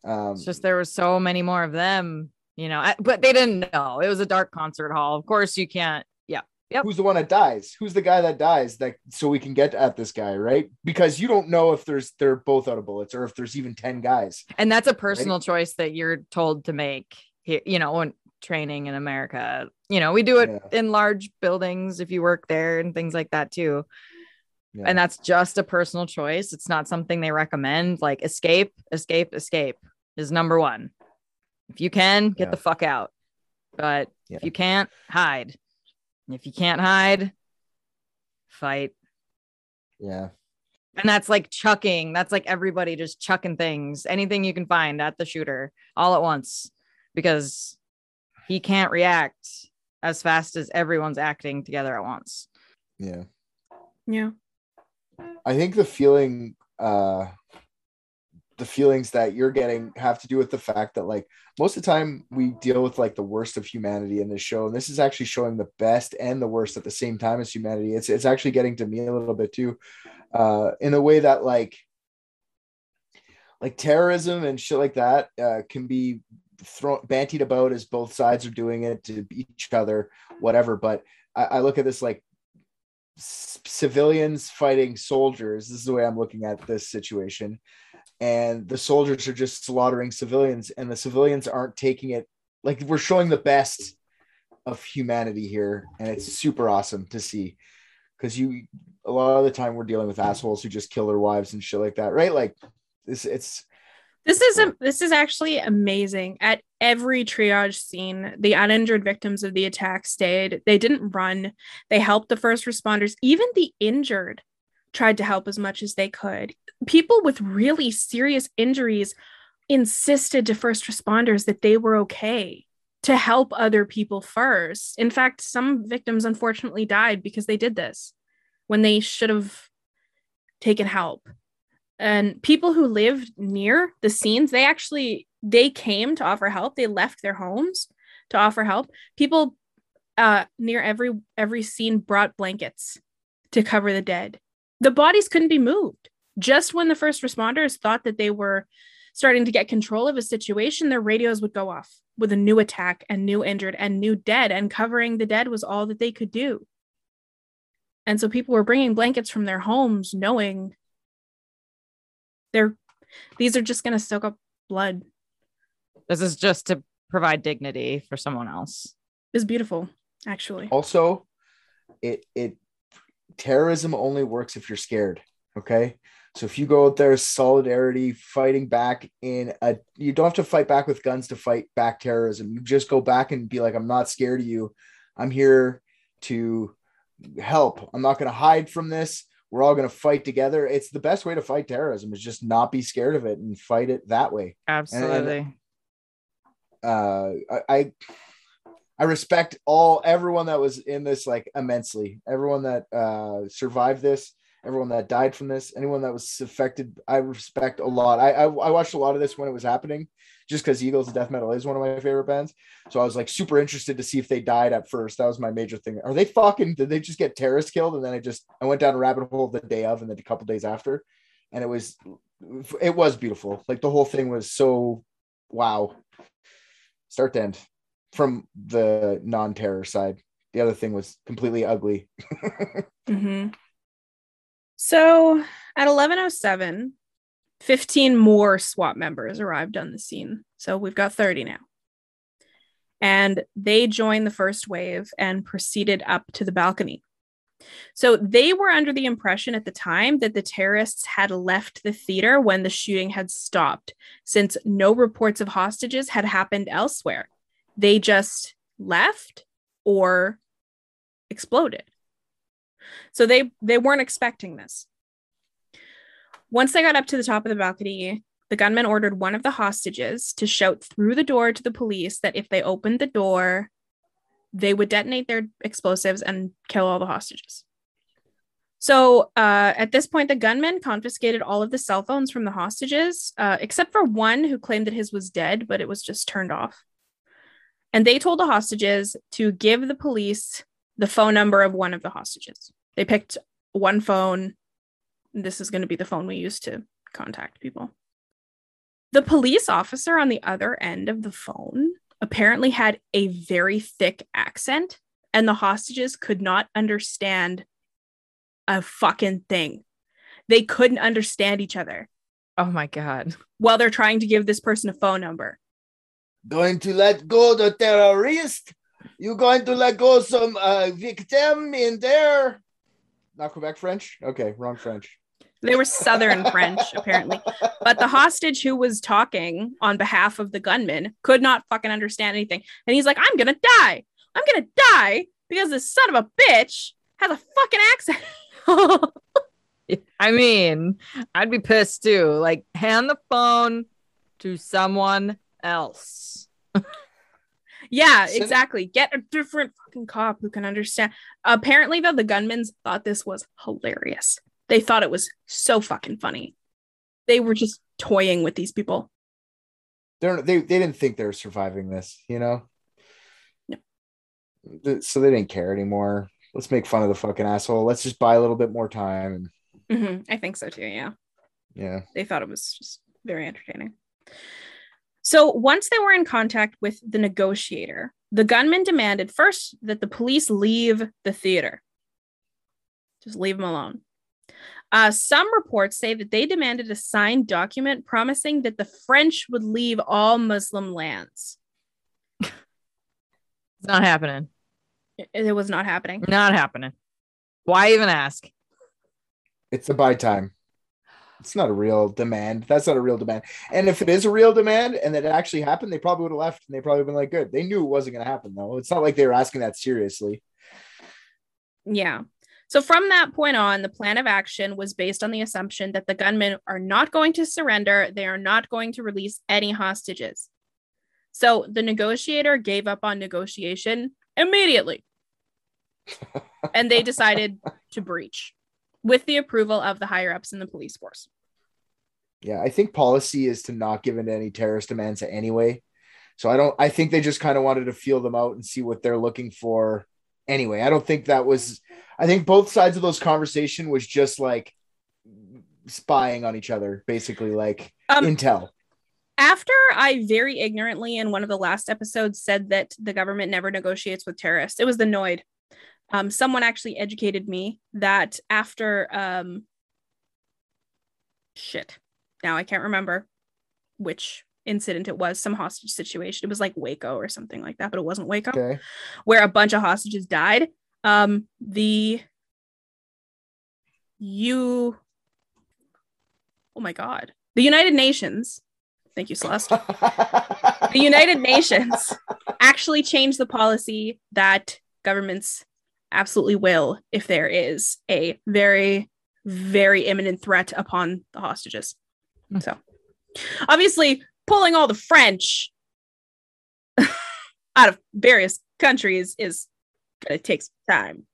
Um, It's just there were so many more of them, you know, but they didn't know. It was a dark concert hall. Of course, you can't. Yep. who's the one that dies? Who's the guy that dies? That so we can get at this guy, right? Because you don't know if there's they're both out of bullets or if there's even ten guys. And that's a personal choice that you're told to make here, you know, when training in America. You know, we do it Yeah. in large buildings if you work there and things like that too. Yeah. And that's just a personal choice. It's not something they recommend. Like escape, escape, escape is number one. If you can, get Yeah. the fuck out. But if you can't, hide. And if you can't hide, fight. Yeah. And that's like chucking. That's like everybody just chucking things, anything you can find at the shooter all at once because he can't react as fast as everyone's acting together at once. Yeah. Yeah. I think the feeling uh the feelings that you're getting have to do with the fact that like most of the time we deal with like the worst of humanity in this show and this is actually showing the best and the worst at the same time as humanity it's it's actually getting to me a little bit too uh in a way that like like terrorism and shit like that uh can be thrown bantied about as both sides are doing it to each other whatever but I, I look at this like c- civilians fighting soldiers. This is the way I'm looking at this situation. And the soldiers are just slaughtering civilians, and the civilians aren't taking it like we're showing the best of humanity here. And it's super awesome to see because you a lot of the time we're dealing with assholes who just kill their wives and shit like that, right? Like this, it's This is a, this is actually amazing. At every triage scene, the uninjured victims of the attack stayed. They didn't run. They helped the first responders. Even the injured tried to help as much as they could. People with really serious injuries insisted to first responders that they were okay to help other people first. In fact, some victims unfortunately died because they did this when they should have taken help and people who lived near the scenes they actually they came to offer help they left their homes to offer help people uh near every every scene brought blankets to cover the dead the bodies couldn't be moved. Just when the first responders thought that they were starting to get control of a situation their radios would go off with a new attack and new injured and new dead and covering the dead was all that they could do. And so people were bringing blankets from their homes knowing they're these are just going to soak up blood. This is just to provide dignity for someone else. it's beautiful actually. Also it it terrorism only works if you're scared okay? So if you go out there solidarity fighting back in a you don't have to fight back with guns to fight back terrorism. You just go back and be like i'm not scared of you. I'm here to help. I'm not going to hide from this. We're all going to fight together. It's the best way to fight terrorism is just not be scared of it and fight it that way. Absolutely. uh I, I I respect all everyone that was in this like immensely. Everyone that uh survived this, everyone that died from this, anyone that was affected, I respect a lot. I I, I watched a lot of this when it was happening, just because Eagles of Death Metal is one of my favorite bands. So I was like super interested to see if they died at first. That was my major thing. Are they fucking? Did they just get terrorists killed? And then I just I went down a rabbit hole the day of, and then a couple days after, and it was it was beautiful. Like the whole thing was so wow start to end from the non-terror side. The other thing was completely ugly. [laughs] Hmm so at 1107 15 more SWAT members arrived on the scene. So we've got 30 now. And they joined the first wave and proceeded up to the balcony. So they were under the impression at the time that the terrorists had left the theater when the shooting had stopped, since no reports of hostages had happened elsewhere. They just left or exploded. So they they weren't expecting this. Once they got up to the top of the balcony, the gunman ordered one of the hostages to shout through the door to the police that if they opened the door, they would detonate their explosives and kill all the hostages. So uh, at this point, the gunman confiscated all of the cell phones from the hostages, uh, except for one who claimed that his was dead, but it was just turned off. And they told the hostages to give the police the phone number of one of the hostages. They picked one phone. This is going to be the phone we use to contact people. The police officer on the other end of the phone apparently had a very thick accent, and the hostages could not understand a fucking thing. They couldn't understand each other Oh my god. while they're trying to give this person a phone number. Going to let go the terrorist you going to let go some uh victim in there not quebec french okay wrong french They were Southern French, apparently. But the hostage who was talking on behalf of the gunman could not fucking understand anything. And he's like, I'm gonna die. I'm gonna die because this son of a bitch has a fucking accent. [laughs] I mean, I'd be pissed too. Like, hand the phone to someone else. [laughs] yeah, Send- exactly. Get a different fucking cop who can understand. Apparently, though, the gunmen thought this was hilarious. They thought it was so fucking funny. They were just toying with these people. They're, they they didn't think they were surviving this, you know. No. So they didn't care anymore. Let's make fun of the fucking asshole. Let's just buy a little bit more time. And Mhm, I think so too. Yeah. yeah, they thought it was just very entertaining. So once they were in contact with the negotiator, the gunman demanded first that the police leave the theater. Just leave them alone. Uh, some reports say that they demanded a signed document promising that the French would leave all Muslim lands. It's not happening. It, it was not happening. Not happening. Why even ask? it's a buy time. It's not a real demand. That's not a real demand. And if it is a real demand and that it actually happened, they probably would have left and they probably been like, good. They knew it wasn't going to happen though. It's not like they were asking that seriously. Yeah. So from that point on, the plan of action was based on the assumption that the gunmen are not going to surrender. They are not going to release any hostages. So the negotiator gave up on negotiation immediately. and they decided to breach with the approval of the higher ups in the police force. Yeah, I think policy is to not give in to any terrorist demands anyway. So I don't. I think they just kind of wanted to feel them out and see what they're looking for. Anyway, I don't think that was. I think both sides of those conversation was just like spying on each other, basically like Um, intel. After I very ignorantly in one of the last episodes said that the government never negotiates with terrorists, it was the Noid. Um, someone actually educated me that after um, shit. Now I can't remember which incident it was, some hostage situation. It was like Waco or something like that, but it wasn't Waco, Okay. where a bunch of hostages died. Um, the you, oh my god, the United Nations. Thank you, Celeste [laughs] the United Nations actually changed the policy that governments absolutely will if there is a very, very imminent threat upon the hostages. Hmm. So, obviously, pulling all the French [laughs] out of various countries is going to take some time.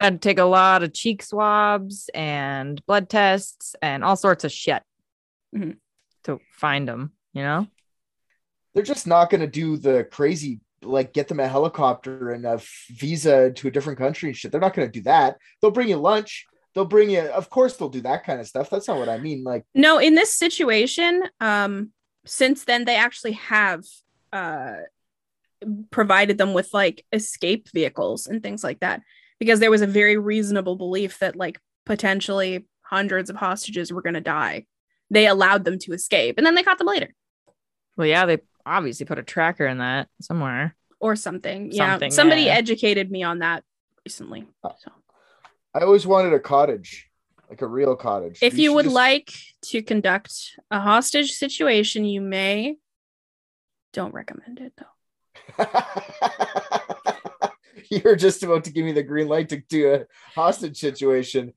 I'd take a lot of cheek swabs and blood tests and all sorts of shit Mhm. to find them, you know? they're just not going to do the crazy like get them a helicopter and a visa to a different country and shit. They're not going to do that. They'll bring you lunch. They'll bring you. Of course, they'll do that kind of stuff. That's not what I mean. Like, No, in this situation, um, since then they actually have uh provided them with like escape vehicles and things like that because there was a very reasonable belief that like potentially hundreds of hostages were going to die. They allowed them to escape and then they caught them later Well, yeah, they obviously put a tracker in that somewhere. or something. Yeah. Something, Somebody yeah. educated me on that recently. Uh, so I always wanted a cottage, like a real cottage. if We you would just- like to conduct a hostage situation, you may don't recommend it though. [laughs] You're just about to give me the green light to do a hostage situation.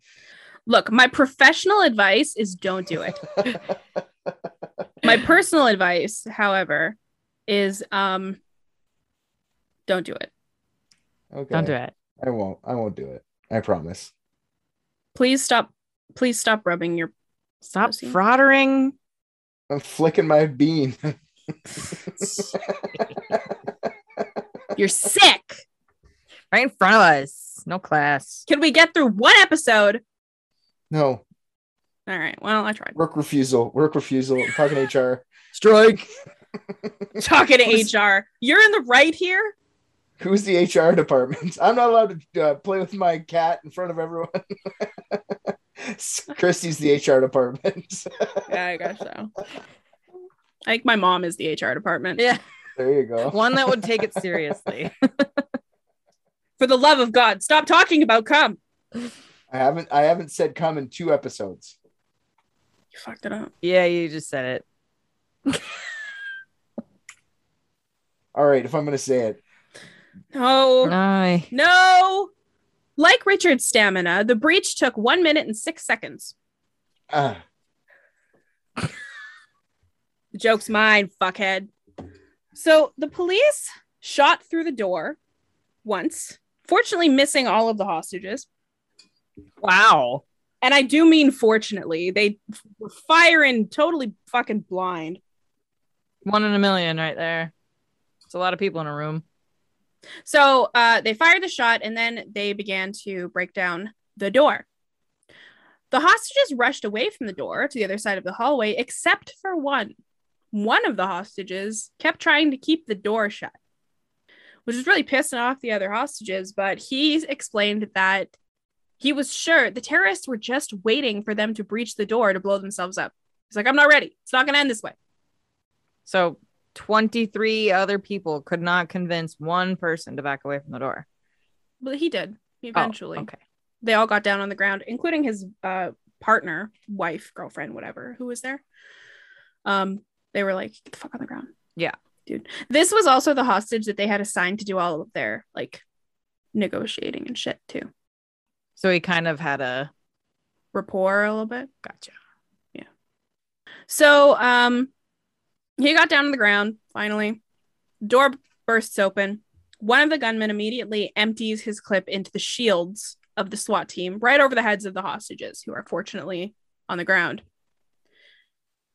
Look, my professional advice is don't do it. [laughs] my personal advice, however, is um don't do it. Okay. Don't do it. I won't. I won't do it. I promise. Please stop please stop rubbing your Stop Pussy. frottering. I'm flicking my bean. [laughs] you're sick. right in front of us. No class. Can we get through one episode? No All right. Well, I tried. work refusal. Work refusal. I'm talking HR. [laughs] Strike. [laughs] Talking Who's- to HR. You're in the right here. Who's the HR department? [laughs] I'm not allowed to uh, play with my cat in front of everyone. Christy's the HR department. Yeah, I guess so. I think my mom is the HR department. Yeah. there you go. One that would take it seriously. For the love of God, stop talking about cum. I haven't I haven't said come in two episodes. You fucked it up. Yeah, you just said it. [laughs] All right, if I'm gonna say it, No. Aye. No. Like Richard's stamina, the breach took one minute and six seconds. ah, [laughs] The joke's mine, fuckhead. So the police shot through the door once, fortunately missing all of the hostages. Wow. And I do mean fortunately. They were firing totally fucking blind. One in a million right there. It's a lot of people in a room. So uh, they fired the shot and then they began to break down the door. The hostages rushed away from the door to the other side of the hallway, except for one. One of the hostages kept trying to keep the door shut, which was really pissing off the other hostages. But he explained that he was sure the terrorists were just waiting for them to breach the door to blow themselves up. He's like, I'm not ready. It's not going to end this way. So 23 other people could not convince one person to back away from the door. But he did Oh, eventually. okay. they all got down on the ground, including his uh, partner, wife, girlfriend, whatever, who was there. Um, they were like, "Get the fuck on the ground." Yeah. dude. This was also the hostage that they had assigned to do all of their like negotiating and shit too. So he kind of had a Rapport a little bit. gotcha. Yeah. So um, he got down to the ground. Finally, door bursts open. One of the gunmen immediately empties his clip into the shields of the SWAT team, right over the heads of the hostages, who are fortunately on the ground.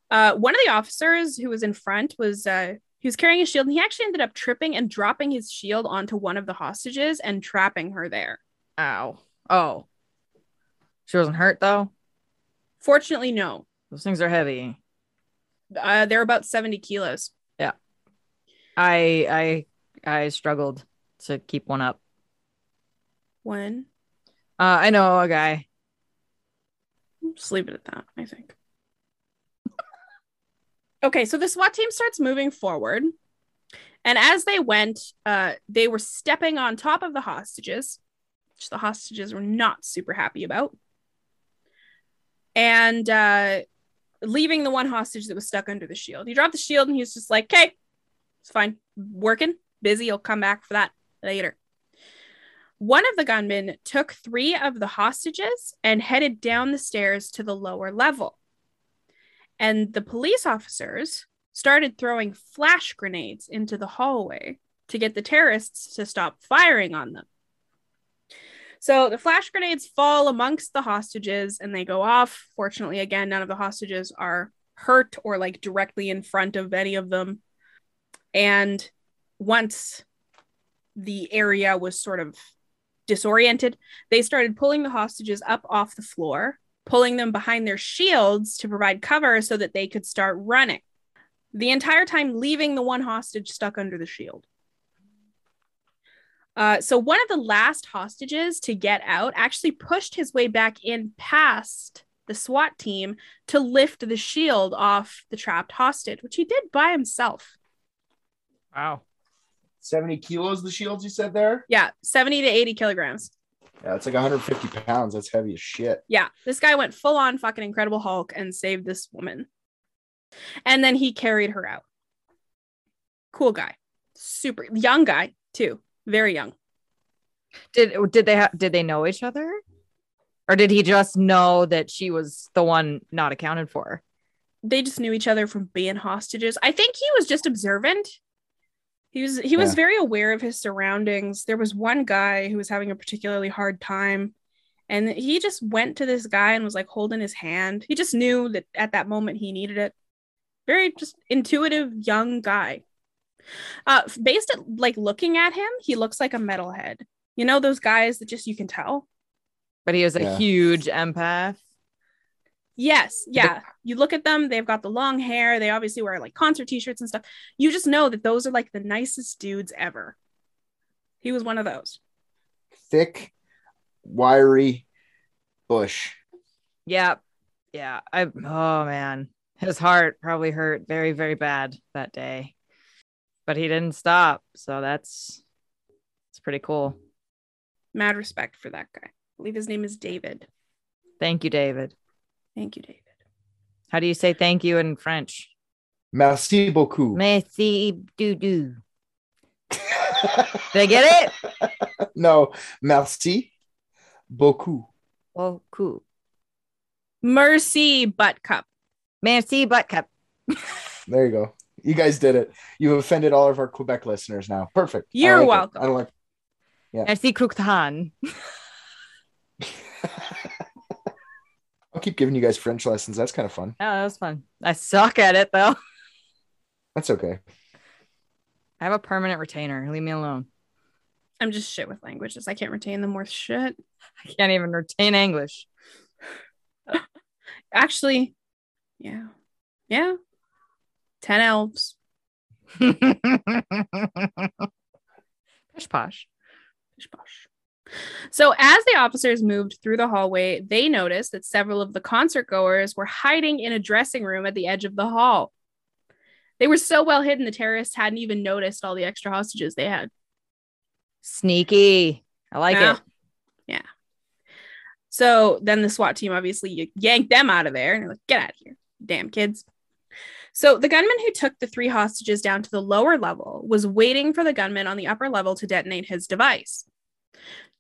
Uh, one of the officers who was in front was uh, he was carrying a shield, and he actually ended up tripping and dropping his shield onto one of the hostages and trapping her there. Ow. Oh. She wasn't hurt though. Fortunately, no. Those things are heavy. Uh, they're about seventy kilos. Yeah, I I I struggled to keep one up. When Uh, I know a guy. Just leave it at that, I think. [laughs] okay, so the SWAT team starts moving forward. And as they went, uh, they were stepping on top of the hostages, which the hostages were not super happy about. And uh, leaving the one hostage that was stuck under the shield. He dropped the shield and he was just like, okay, it's fine. Working, busy. I'll come back for that later. One of the gunmen took three of the hostages and headed down the stairs to the lower level. And the police officers started throwing flash grenades into the hallway to get the terrorists to stop firing on them. So the flash grenades fall amongst the hostages and they go off. Fortunately, again, none of the hostages are hurt or like directly in front of any of them. And once the area was sort of disoriented, they started pulling the hostages up off the floor, pulling them behind their shields to provide cover so that they could start running. The entire time, leaving the one hostage stuck under the shield. Uh, so, one of the last hostages to get out actually pushed his way back in past the SWAT team to lift the shield off the trapped hostage, which he did by himself. Wow. 70 kilos, the shields you said there? Yeah, 70 to 80 kilograms. Yeah, it's like 150 pounds. That's heavy as shit. Yeah, this guy went full on fucking Incredible Hulk and saved this woman. And then he carried her out. Cool guy. Super young guy, too. Very young. Did did they ha- did they know each other? Or did he just know that she was the one not accounted for? They just knew each other from being hostages. I think he was just observant. He was he was Yeah. very aware of his surroundings. There was one guy who was having a particularly hard time and he just went to this guy and was like holding his hand. He just knew that at that moment he needed it. Very just intuitive young guy. Uh based at like looking at him, he looks like a metalhead. You know those guys that just you can tell? But he was a Yeah. huge empath. Yes, yeah. You look at them, they've got the long hair. They obviously wear like concert t-shirts and stuff. You just know that those are like the nicest dudes ever. He was one of those. Thick, wiry bush. Yeah. Yeah. I oh man. His heart probably hurt very, very bad that day. But he didn't stop. So that's it's pretty cool. Mad respect for that guy. I believe his name is David. Thank you, David. Thank you, David. How do you say thank you in French? Merci beaucoup. Merci doo doo. Did I get it? [laughs] no, merci beaucoup. Oh, cool. Mercy Butcup. Merci butcup. There you go. You guys did it. You've offended all of our Quebec listeners now. Perfect. I You're like it. welcome. I like Merci croûtan. [laughs] I'll keep giving you guys French lessons. That's kind of fun. Oh, that was fun. I suck at it though. [laughs] That's okay. I have a permanent retainer. Leave me alone. I'm just shit with languages. I can't retain them worth shit. I can't even retain English. Actually, yeah. Yeah. 10 elves. [laughs] Pish posh. Pish posh. So, as the officers moved through the hallway, they noticed that several of the concert goers were hiding in a dressing room at the edge of the hall. They were so well hidden, the terrorists hadn't even noticed all the extra hostages they had. Sneaky. I like Yeah. it. Yeah. So then the SWAT team obviously yanked them out of there and they're like, get out of here, damn kids. So the gunman who took the three hostages down to the lower level was waiting for the gunman on the upper level to detonate his device.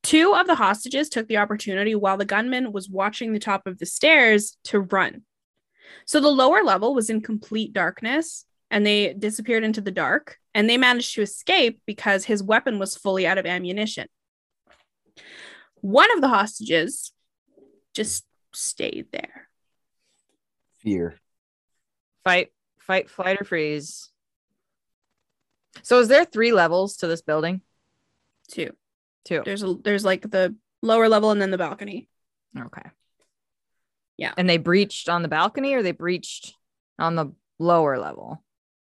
Two of the hostages took the opportunity while the gunman was watching the top of the stairs to run. So the lower level was in complete darkness and they disappeared into the dark and they managed to escape because his weapon was fully out of ammunition. One of the hostages just stayed there. Fear. Fight, fight, flight, or freeze. So is there three levels to this building? Two. Two. There's a there's like the lower level and then the balcony. Okay. Yeah. And they breached on the balcony or they breached on the lower level?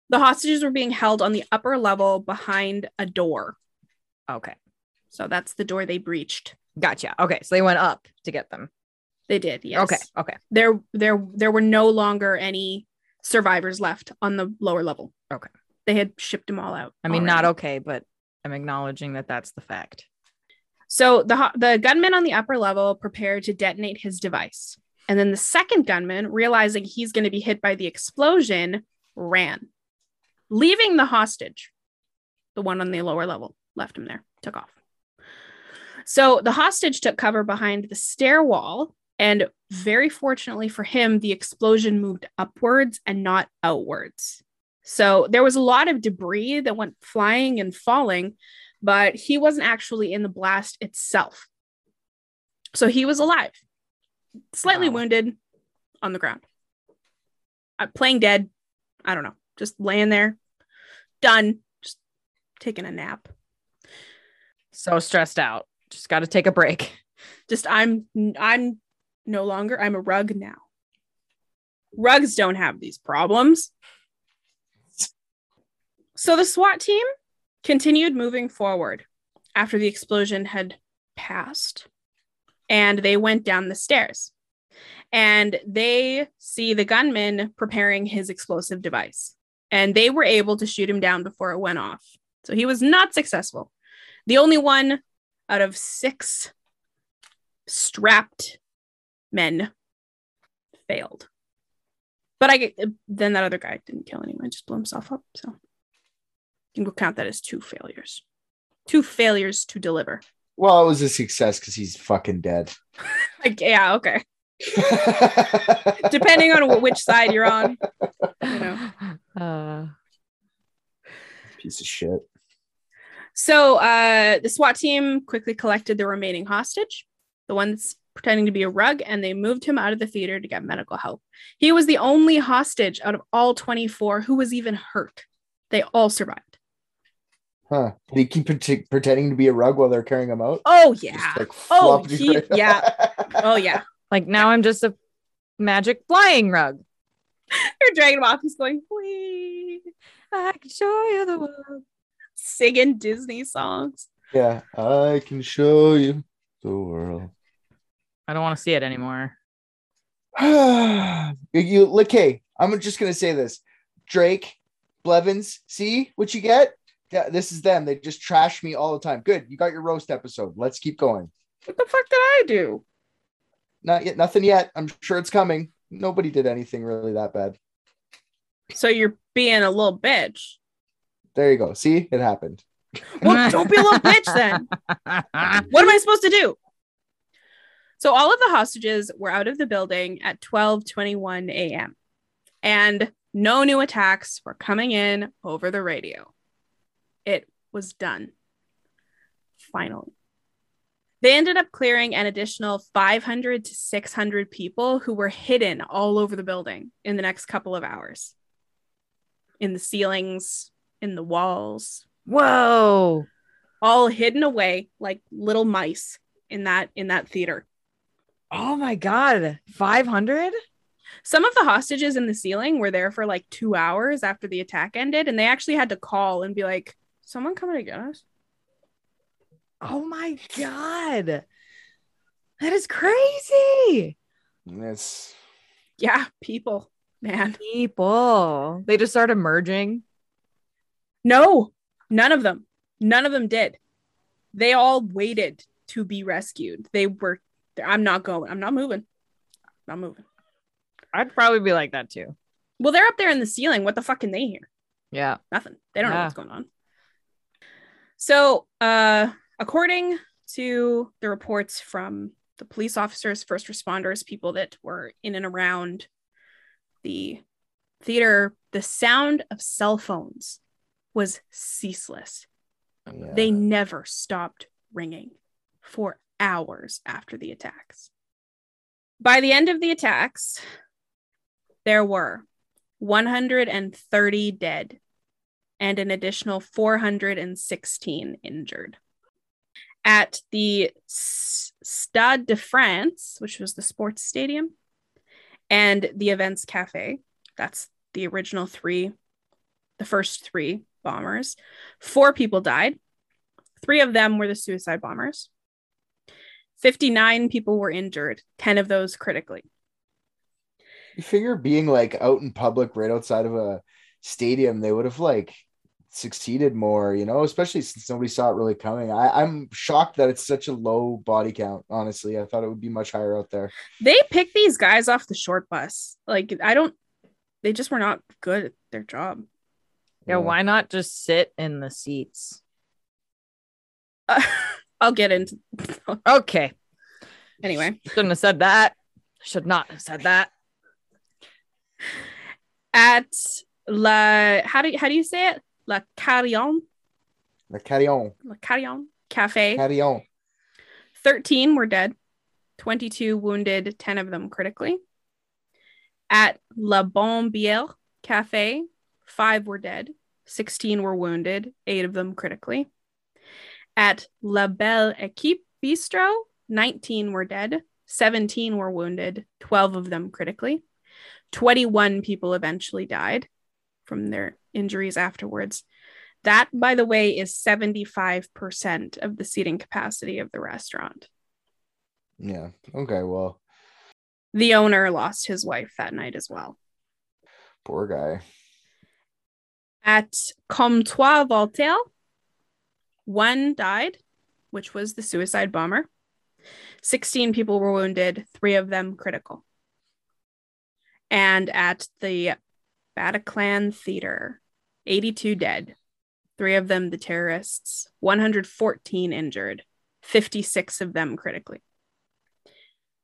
The hostages were being held on the upper level behind a door. Okay. So that's the door they breached. Gotcha. Okay. So they went up to get them. They did, yes. Okay. Okay. There there there were no longer any survivors left on the lower level. Okay. They had shipped them all out. I mean, not okay, but I'm acknowledging that that's the fact. So the the gunman on the upper level prepared to detonate his device. And then the second gunman, realizing he's going to be hit by the explosion, ran, leaving the hostage. The one on the lower level left him there, took off. So the hostage took cover behind the stair wall. And very fortunately for him, the explosion moved upwards and not outwards. So there was a lot of debris that went flying and falling, but he wasn't actually in the blast itself. So he was alive, slightly Wow. wounded on the ground, uh, playing dead. I don't know, just laying there, done, just taking a nap. So stressed out. Just got to take a break. Just I'm I'm no longer I'm a rug now. Rugs don't have these problems. So the SWAT team continued moving forward after the explosion had passed and they went down the stairs. And they see the gunman preparing his explosive device. And they were able to shoot him down before it went off. So he was not successful. The only one out of six strapped men failed. But I get then that other guy didn't kill anyone, just blew himself up. So you can go count that as two failures. Two failures to deliver. Well, it was a success because he's fucking dead. [laughs] Like, yeah, okay. Depending on which side you're on. You know. Uh, Piece of shit. So uh, the SWAT team quickly collected the remaining hostage, the one that's pretending to be a rug, and they moved him out of the theater to get medical help. He was the only hostage out of all 24 who was even hurt. They all survived. Huh. Did he keep pret- pretending to be a rug while they're carrying him out? Oh, Just, yeah. like, Oh, he- right- yeah. [laughs] Oh, yeah. like now I'm just a magic flying rug. [laughs] You're dragging him off. He's going, wee, I can show you the world. singing Disney songs. yeah. I can show you the world. I don't want to see it anymore. [sighs] you look, hey, I'm just gonna say this. Drake, Blevins, see what you get? Yeah, this is them. They just trash me all the time. Good, you got your roast episode. Let's keep going. What the fuck did I do? Not yet, nothing yet. I'm sure it's coming. nobody did anything really that bad. So you're being a little bitch. There you go. See, it happened. Well, don't be a little bitch then. [laughs] What am I supposed to do? So all of the hostages were out of the building at 12:21 a.m. and no new attacks were coming in over the radio. It was done. Finally. They ended up clearing an additional 500 to 600 people who were hidden all over the building in the next couple of hours. In the ceilings, in the walls, Whoa. all hidden away like little mice in that in that theater. Oh my God. 500? Some of the hostages in the ceiling were there for like 2 hours after the attack ended and they actually had to call and be like someone coming to get us. Oh my God. That is crazy. It's Yeah, people, man. People. They just started merging. No, none of them. None of them did. They all waited to be rescued. They were I'm not going. I'm not moving. Not moving. I'd probably be like that too. Well, they're up there in the ceiling. What the fuck can they hear? Yeah. Nothing. They don't know what's going on. So, uh, according to the reports from the police officers, first responders, people that were in and around the theater, the sound of cell phones was ceaseless. yeah. They never stopped ringing for hours after the attacks. By the end of the attacks, there were 130 dead and an additional 416 injured. At the Stade de France, which was the sports stadium, and the Events Cafe, that's the original three, the first three bombers, four people died. Three of them were the suicide bombers. 59 people were injured, 10 of those critically. You figure being like out in public right outside of a stadium, they would have like succeeded more, you know, especially since nobody saw it really coming. I, I'm shocked that it's such a low body count, honestly. I thought it would be much higher out there. They picked these guys off the short bus. Like, I don't, they just were not good at their job. Yeah. Why not just sit in the seats? Uh, [laughs] I'll get into [laughs] Okay. anyway. Shouldn't have said that. Should not have said that. At La, how do you, how do you say it? La Carillon, La Carillon. La Carillon Cafe. Carillon. 13 were dead, 22 wounded, 10 of them critically. At La Bonne Bière Cafe, five were dead, 16 were wounded, eight of them critically. At La Belle Equipe Bistro, 19 were dead, 17 were wounded, 12 of them critically. 21 people eventually died from their injuries afterwards. That, by the way, is 75% of the seating capacity of the restaurant. Yeah. Okay. Well, The owner lost his wife that night as well. poor guy. At Comptoir Voltaire, one died, which was the suicide bomber. 16 people were wounded, three of them critical. And at the Bataclan Theater, 82 dead, three of them the terrorists, 114 injured, 56 of them critically.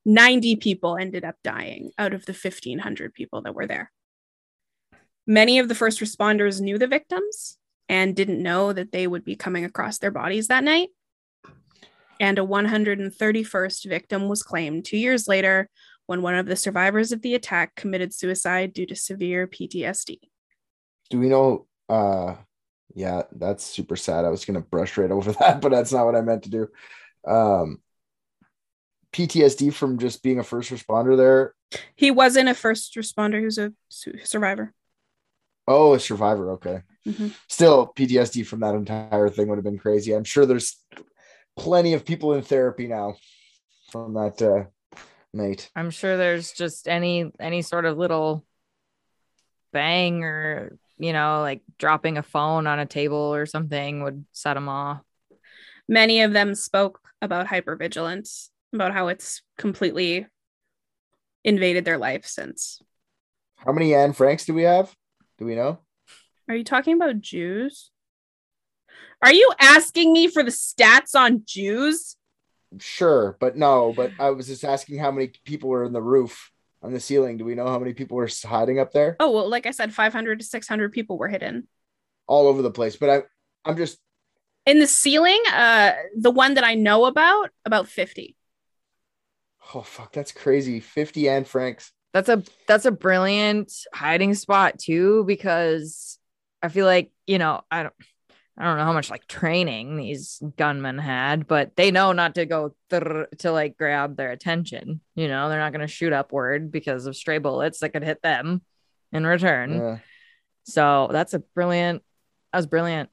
90 people ended up dying out of the 1,500 people that were there. Many of the first responders knew the victims and didn't know that they would be coming across their bodies that night. And a 131st victim was claimed two years later when one of the survivors of the attack committed suicide due to severe PTSD. Do we know? Uh, yeah, that's super sad. I was gonna brush right over [laughs] that, but that's not what I meant to do. Um, PTSD from just being a first responder there. He wasn't a first responder, he was a su- survivor. Oh, a survivor. Okay. Mhm. Still, PTSD from that entire thing would have been crazy. I'm sure there's plenty of people in therapy now from that uh, night. I'm sure there's just any any sort of little bang or you know like dropping a phone on a table or something would set them off. Many of them spoke about hypervigilance, about how it's completely invaded their life since. How many Anne Franks do we have? Do we know? Are you talking about Jews? Are you asking me for the stats on Jews? Sure, but no. But I was just asking how many people were in the roof on the ceiling. Do we know how many people were hiding up there? Oh, well, like I said, 500 to 600 people were hidden. All over the place. But I, I'm just In the ceiling, uh, the one that I know about, about 50. oh fuck, that's crazy. Fifty and Franks. That's a that's a brilliant hiding spot too, because I feel like, you know, I don't I don't know how much like training these gunmen had, but they know not to go to like grab their attention. You know, they're not going to shoot upward because of stray bullets that could hit them in return. Yeah. So that's a brilliant, that was brilliant,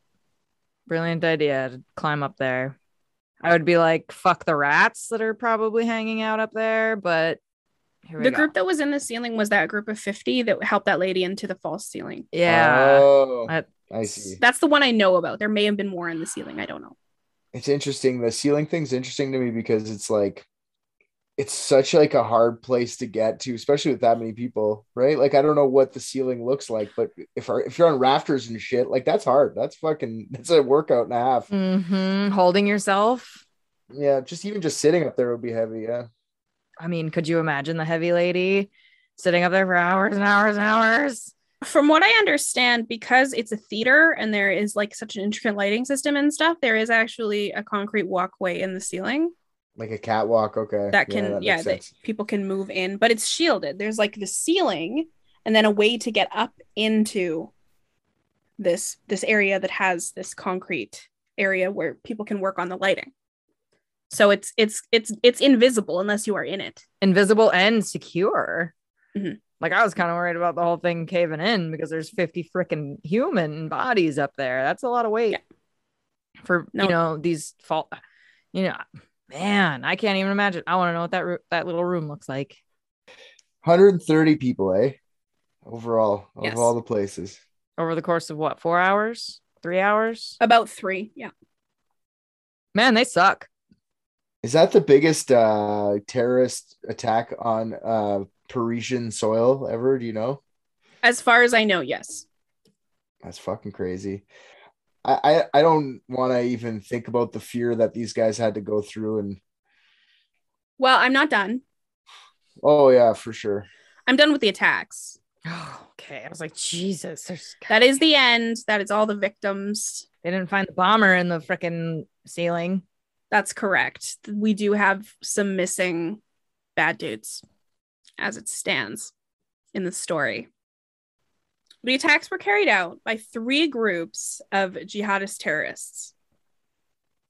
brilliant idea to climb up there. I would be like, fuck the rats that are probably hanging out up there, but The go. group that was in the ceiling was that group of 50 that helped that lady into the false ceiling. yeah. Oh, That- I see. That's the one I know about. There may have been more in the ceiling. I don't know. It's interesting. The ceiling thing's interesting to me because it's like it's such like a hard place to get to, especially with that many people, right? Like I don't know what the ceiling looks like, but if if you're on rafters and shit, like that's hard. That's fucking [laughs] that's a workout and a half. Mhm. Holding yourself. Yeah, just even just sitting up there would be heavy. Yeah. I mean, could you imagine the heavy lady sitting up there for hours and hours and hours? From what I understand, because it's a theater and there is like such an intricate lighting system and stuff, there is actually a concrete walkway in the ceiling Like a catwalk. Okay. that can, yeah, makes that people can move in, but it's shielded. There's like the ceiling and then a way to get up into this this area that has this concrete area where people can work on the lighting. So it's it's it's it's invisible unless you are in it. Invisible and secure. Mhm. Like I was kind of worried about the whole thing caving in because there's 50 freaking human bodies up there. That's a lot of weight Yeah. for No. you know these fault. You know, man, I can't even imagine. I want to know what that ro- that little room looks like. 130 people, eh? Overall, Yes. of all the places. over the course of what four hours three hours About three. Yeah. man they suck Is that the biggest uh terrorist attack on uh Parisian soil ever? Do you know? As far as I know, yes. That's fucking crazy. I I, I don't want to even think about the fear that these guys had to go through and Well, I'm not done. oh yeah, for sure. I'm done with the attacks. oh, [gasps] okay i was like jesus there's That is the end. That is all the victims. they didn't find the bomber in the freaking ceiling That's correct. We do have some missing bad dudes as it stands in the story. The attacks were carried out by three groups of jihadist terrorists,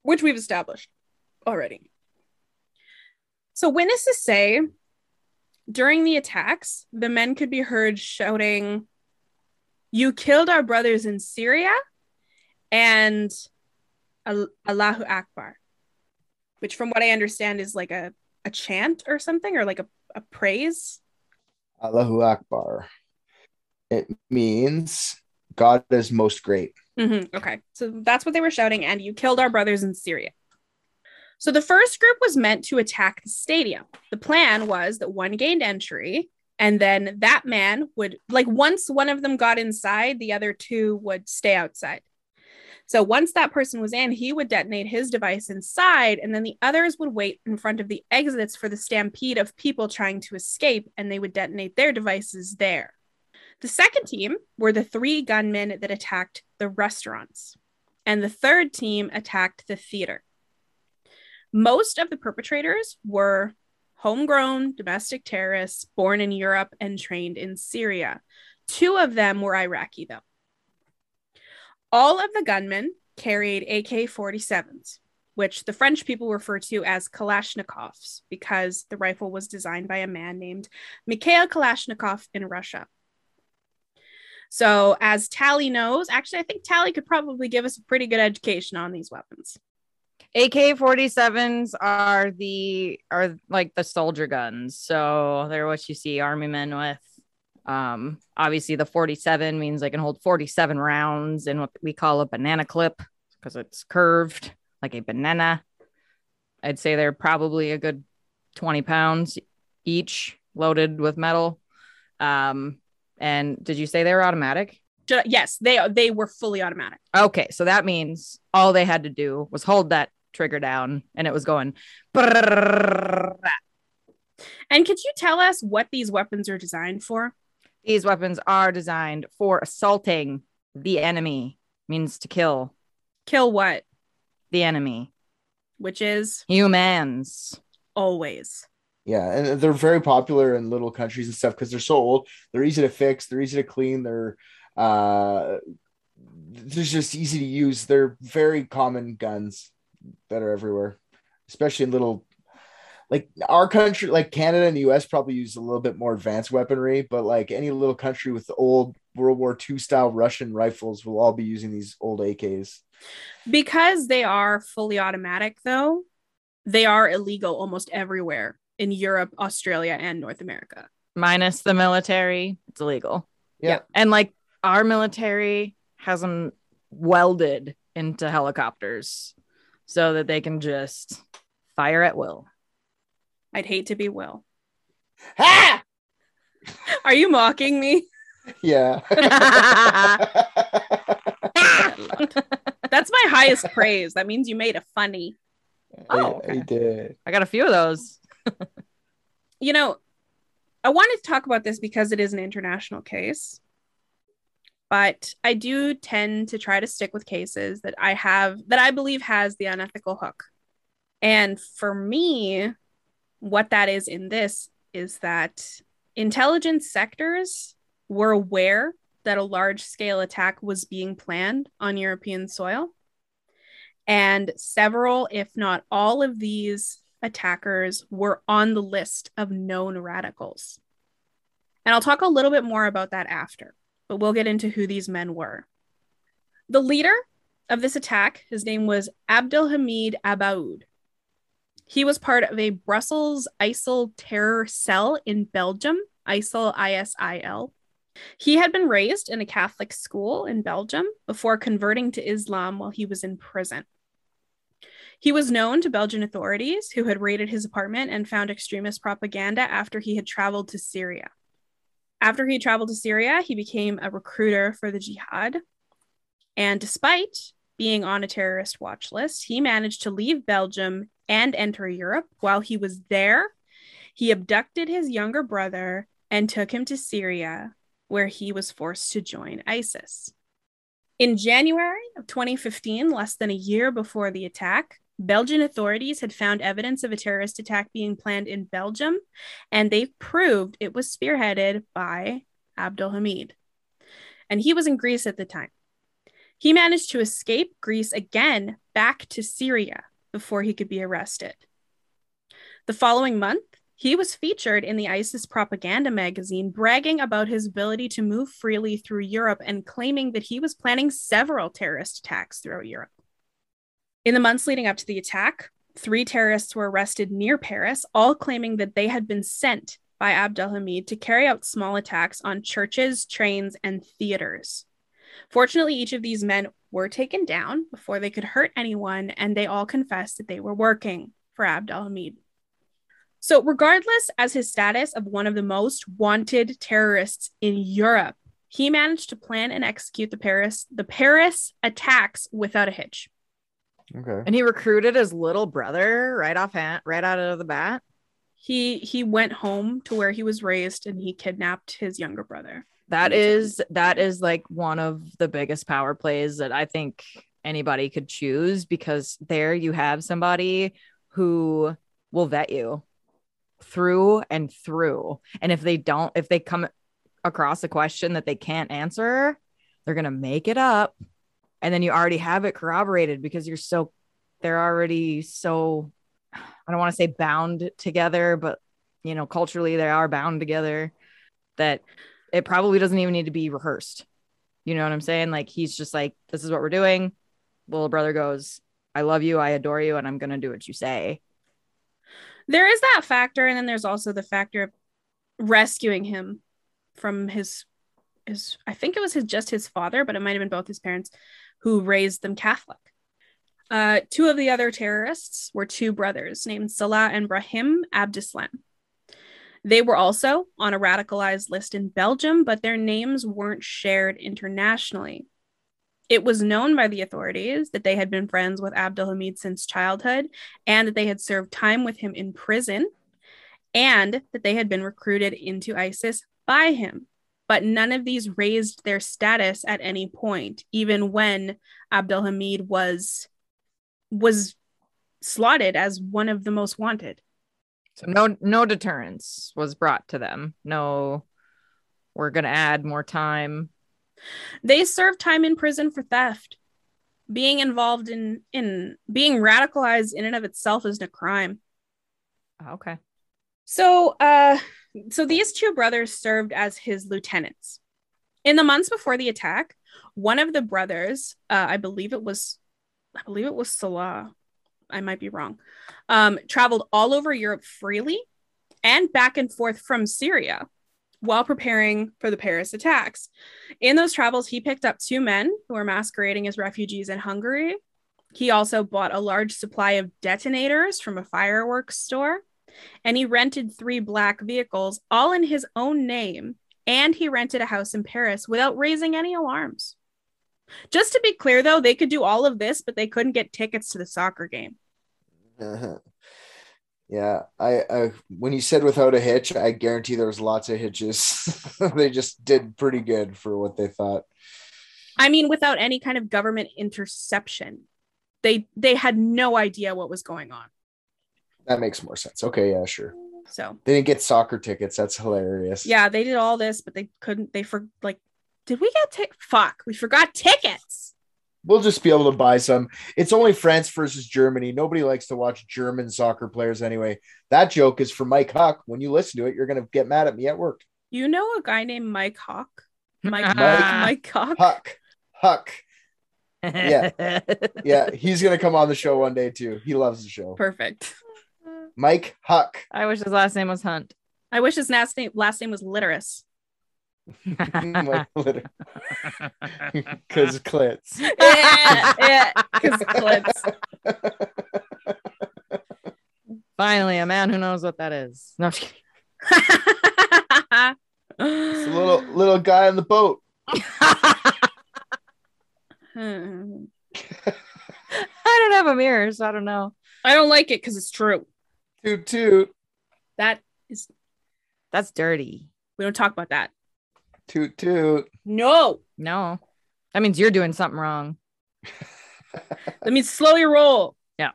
which we've established already. So, witnesses say during the attacks, the men could be heard shouting, You killed our brothers in Syria and Allahu Akbar which from what I understand is like a, a chant or something or like a, a praise. Allahu Akbar. It means God is most great. Mhm, Okay. So that's what they were shouting. And you killed our brothers in Syria. So the first group was meant to attack the stadium. The plan was that one gained entry and then that man would, like, once one of them got inside, the other two would stay outside. So once that person was in, he would detonate his device inside, and then the others would wait in front of the exits for the stampede of people trying to escape, and they would detonate their devices there. The second team were the three gunmen that attacked the restaurants, and the third team attacked the theater. Most of the perpetrators were homegrown domestic terrorists born in Europe and trained in Syria. Two of them were Iraqi, though. All of the gunmen carried AK 47s, which the French people refer to as Kalashnikovs because the rifle was designed by a man named Mikhail Kalashnikov in Russia. So, as Tally knows, actually, I think Tally could probably give us a pretty good education on these weapons. AK-47s are the are like the soldier guns. So they're what you see army men with. Um, obviously the 47 means they can hold 47 rounds in what we call a banana clip because it's curved like a banana. I'd say they're probably a good 20 pounds each, loaded with metal. Um, and did you say they were automatic? Yes, they they were fully automatic. Okay, so that means all they had to do was hold that trigger down and it was going. And could you tell us what these weapons are designed for? These weapons are designed for assaulting the enemy, means to kill Kill what? the enemy. Which is Humans. always. Yeah, and they're very popular in little countries and stuff because they're so old. They're easy to fix. They're easy to clean. They're uh, they're just easy to use. They're very common guns that are everywhere, especially in little. Like our country, like Canada and the US, probably use a little bit more advanced weaponry, but like any little country with the old World War II style Russian rifles will all be using these old AKs. Because they are fully automatic, though, they are illegal almost everywhere in Europe, Australia, and North America. minus the military, it's illegal. Yeah. Yep. And like our military has them welded into helicopters so that they can just fire at will. I'd hate to be Will. Ha! Are you mocking me? Yeah. [laughs] That's my highest praise. That means you made a funny. Oh, I, I did. I got a few of those. You know, I wanted to talk about this because it is an international case. But I do tend to try to stick with cases that I have that I believe has the unethical hook. And for me, what that is in this is that intelligence sectors were aware that a large scale attack was being planned on European soil. And several, if not all of these attackers were on the list of known radicals. And I'll talk a little bit more about that after, but we'll get into who these men were. The leader of this attack, his name was Abdelhamid Abaoud. He was part of a Brussels ISIL terror cell in Belgium, ISIL ISIL. He had been raised in a Catholic school in Belgium before converting to Islam while he was in prison. He was known to Belgian authorities who had raided his apartment and found extremist propaganda after he had traveled to Syria. After he traveled to Syria, he became a recruiter for the jihad. And despite being on a terrorist watch list, he managed to leave Belgium and enter Europe. While he was there, he abducted his younger brother and took him to Syria, where he was forced to join ISIS. In January of 2015, less than a year before the attack, Belgian authorities had found evidence of a terrorist attack being planned in Belgium, and they proved it was spearheaded by Abdelhamid. And he was in Greece at the time. He managed to escape Greece again back to Syria before he could be arrested. The following month, he was featured in the ISIS propaganda magazine, bragging about his ability to move freely through Europe and claiming that he was planning several terrorist attacks throughout Europe. In the months leading up to the attack, three terrorists were arrested near Paris, all claiming that they had been sent by Abdelhamid to carry out small attacks on churches, trains, and theaters. Fortunately, each of these men were taken down before they could hurt anyone, and they all confessed that they were working for Abdelhamid. So, regardless as his status of one of the most wanted terrorists in Europe, he managed to plan and execute the Paris the Paris attacks without a hitch. Okay. And he recruited his little brother right off hand, right out of the bat. He he went home to where he was raised and he kidnapped his younger brother. That is that is like one of the biggest power plays that I think anybody could choose because there you have somebody who will vet you through and through. And if they don't, if they come across a question that they can't answer, they're gonna make it up. And then you already have it corroborated because you're so they're already so I don't want to say bound together, but you know, culturally they are bound together that it probably doesn't even need to be rehearsed. You know what I'm saying? Like he's just like, this is what we're doing. Little brother goes, I love you, I adore you, and I'm gonna do what you say. There is that factor, and then there's also the factor of rescuing him from his his I think it was his just his father, but it might have been both his parents who raised them Catholic. Uh, two of the other terrorists were two brothers named Salah and Brahim Abdeslam. They were also on a radicalized list in Belgium, but their names weren't shared internationally. It was known by the authorities that they had been friends with Abdelhamid since childhood and that they had served time with him in prison and that they had been recruited into ISIS by him. But none of these raised their status at any point, even when Abdelhamid was was slotted as one of the most wanted. So no no deterrence was brought to them. No, we're gonna add more time. They served time in prison for theft. Being involved in in being radicalized in and of itself isn't a crime. Okay. So uh so these two brothers served as his lieutenants. In the months before the attack, one of the brothers, uh, I believe it was I believe it was Salah. I might be wrong. Um, traveled all over Europe freely and back and forth from Syria while preparing for the Paris attacks. In those travels, he picked up two men who were masquerading as refugees in Hungary. He also bought a large supply of detonators from a fireworks store, and he rented three black vehicles, all in his own name. And he rented a house in Paris without raising any alarms. Just to be clear, though, they could do all of this, but they couldn't get tickets to the soccer game. Uh-huh. Yeah, I, I when you said without a hitch, I guarantee there was lots of hitches. [laughs] they just did pretty good for what they thought. I mean, without any kind of government interception, they they had no idea what was going on. That makes more sense. Okay, yeah, sure. So They didn't get soccer tickets. That's hilarious. yeah, they did all this, but they couldn't. They for like, did we get tick? Fuck, we forgot tickets. We'll just be able to buy some. It's only France versus Germany. Nobody likes to watch German soccer players anyway. That joke is for Mike Huck. When you listen to it, you're gonna get mad at me at work. You know a guy named Mike Hawk? [laughs] Mike Mike- Mike Hawk. Huck. Huck. Yeah. [laughs] Yeah, he's gonna come on the show one day too. He loves the show. Perfect. Mike Huck. I wish his last name was Hunt. I wish his last name last name was Literus. [laughs] Because [laughs] [laughs] clits. yeah, yeah, 'cause clits. Finally, a man who knows what that is. No, I'm just kidding. It's a little little guy on the boat. Hmm. I don't have a mirror, so I don't know. I don't like it because it's true. Toot toot. That is That's dirty. we don't talk about that. Toot toot. No. No, that means you're doing something wrong. [laughs] Let me slow your roll. Yeah.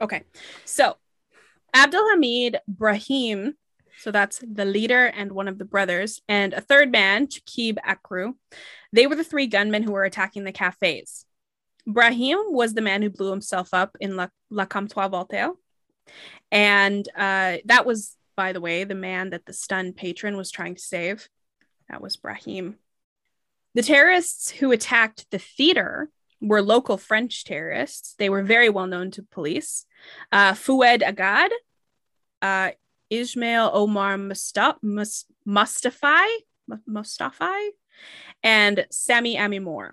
Okay. So Abdelhamid Brahim, so that's the leader and one of the brothers, and a third man, Chakib Akrouh, they were the three gunmen who were attacking the cafes. Brahim was the man who blew himself up in La, La Comptoir Voltaire. And uh, that was, by the way, the man that the stunned patron was trying to save. That was Brahim. The terrorists who attacked the theater were local French terrorists. They were very well known to police. Uh, Foued Aggad, uh, Ismail Omar Musta- Mus- Mustafai, Mustafai, and Sami Amimour.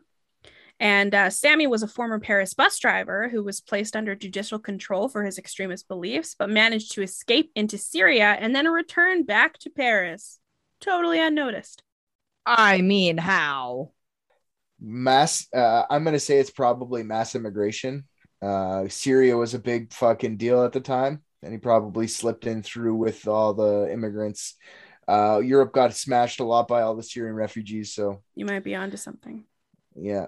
And uh, Sammy was a former Paris bus driver who was placed under judicial control for his extremist beliefs, but managed to escape into Syria and then return back to Paris, totally unnoticed. I mean, how? mass uh, i'm gonna say it's probably mass immigration uh syria was a big fucking deal at the time and he probably slipped in through with all the immigrants uh europe got smashed a lot by all the syrian refugees so You might be onto something. yeah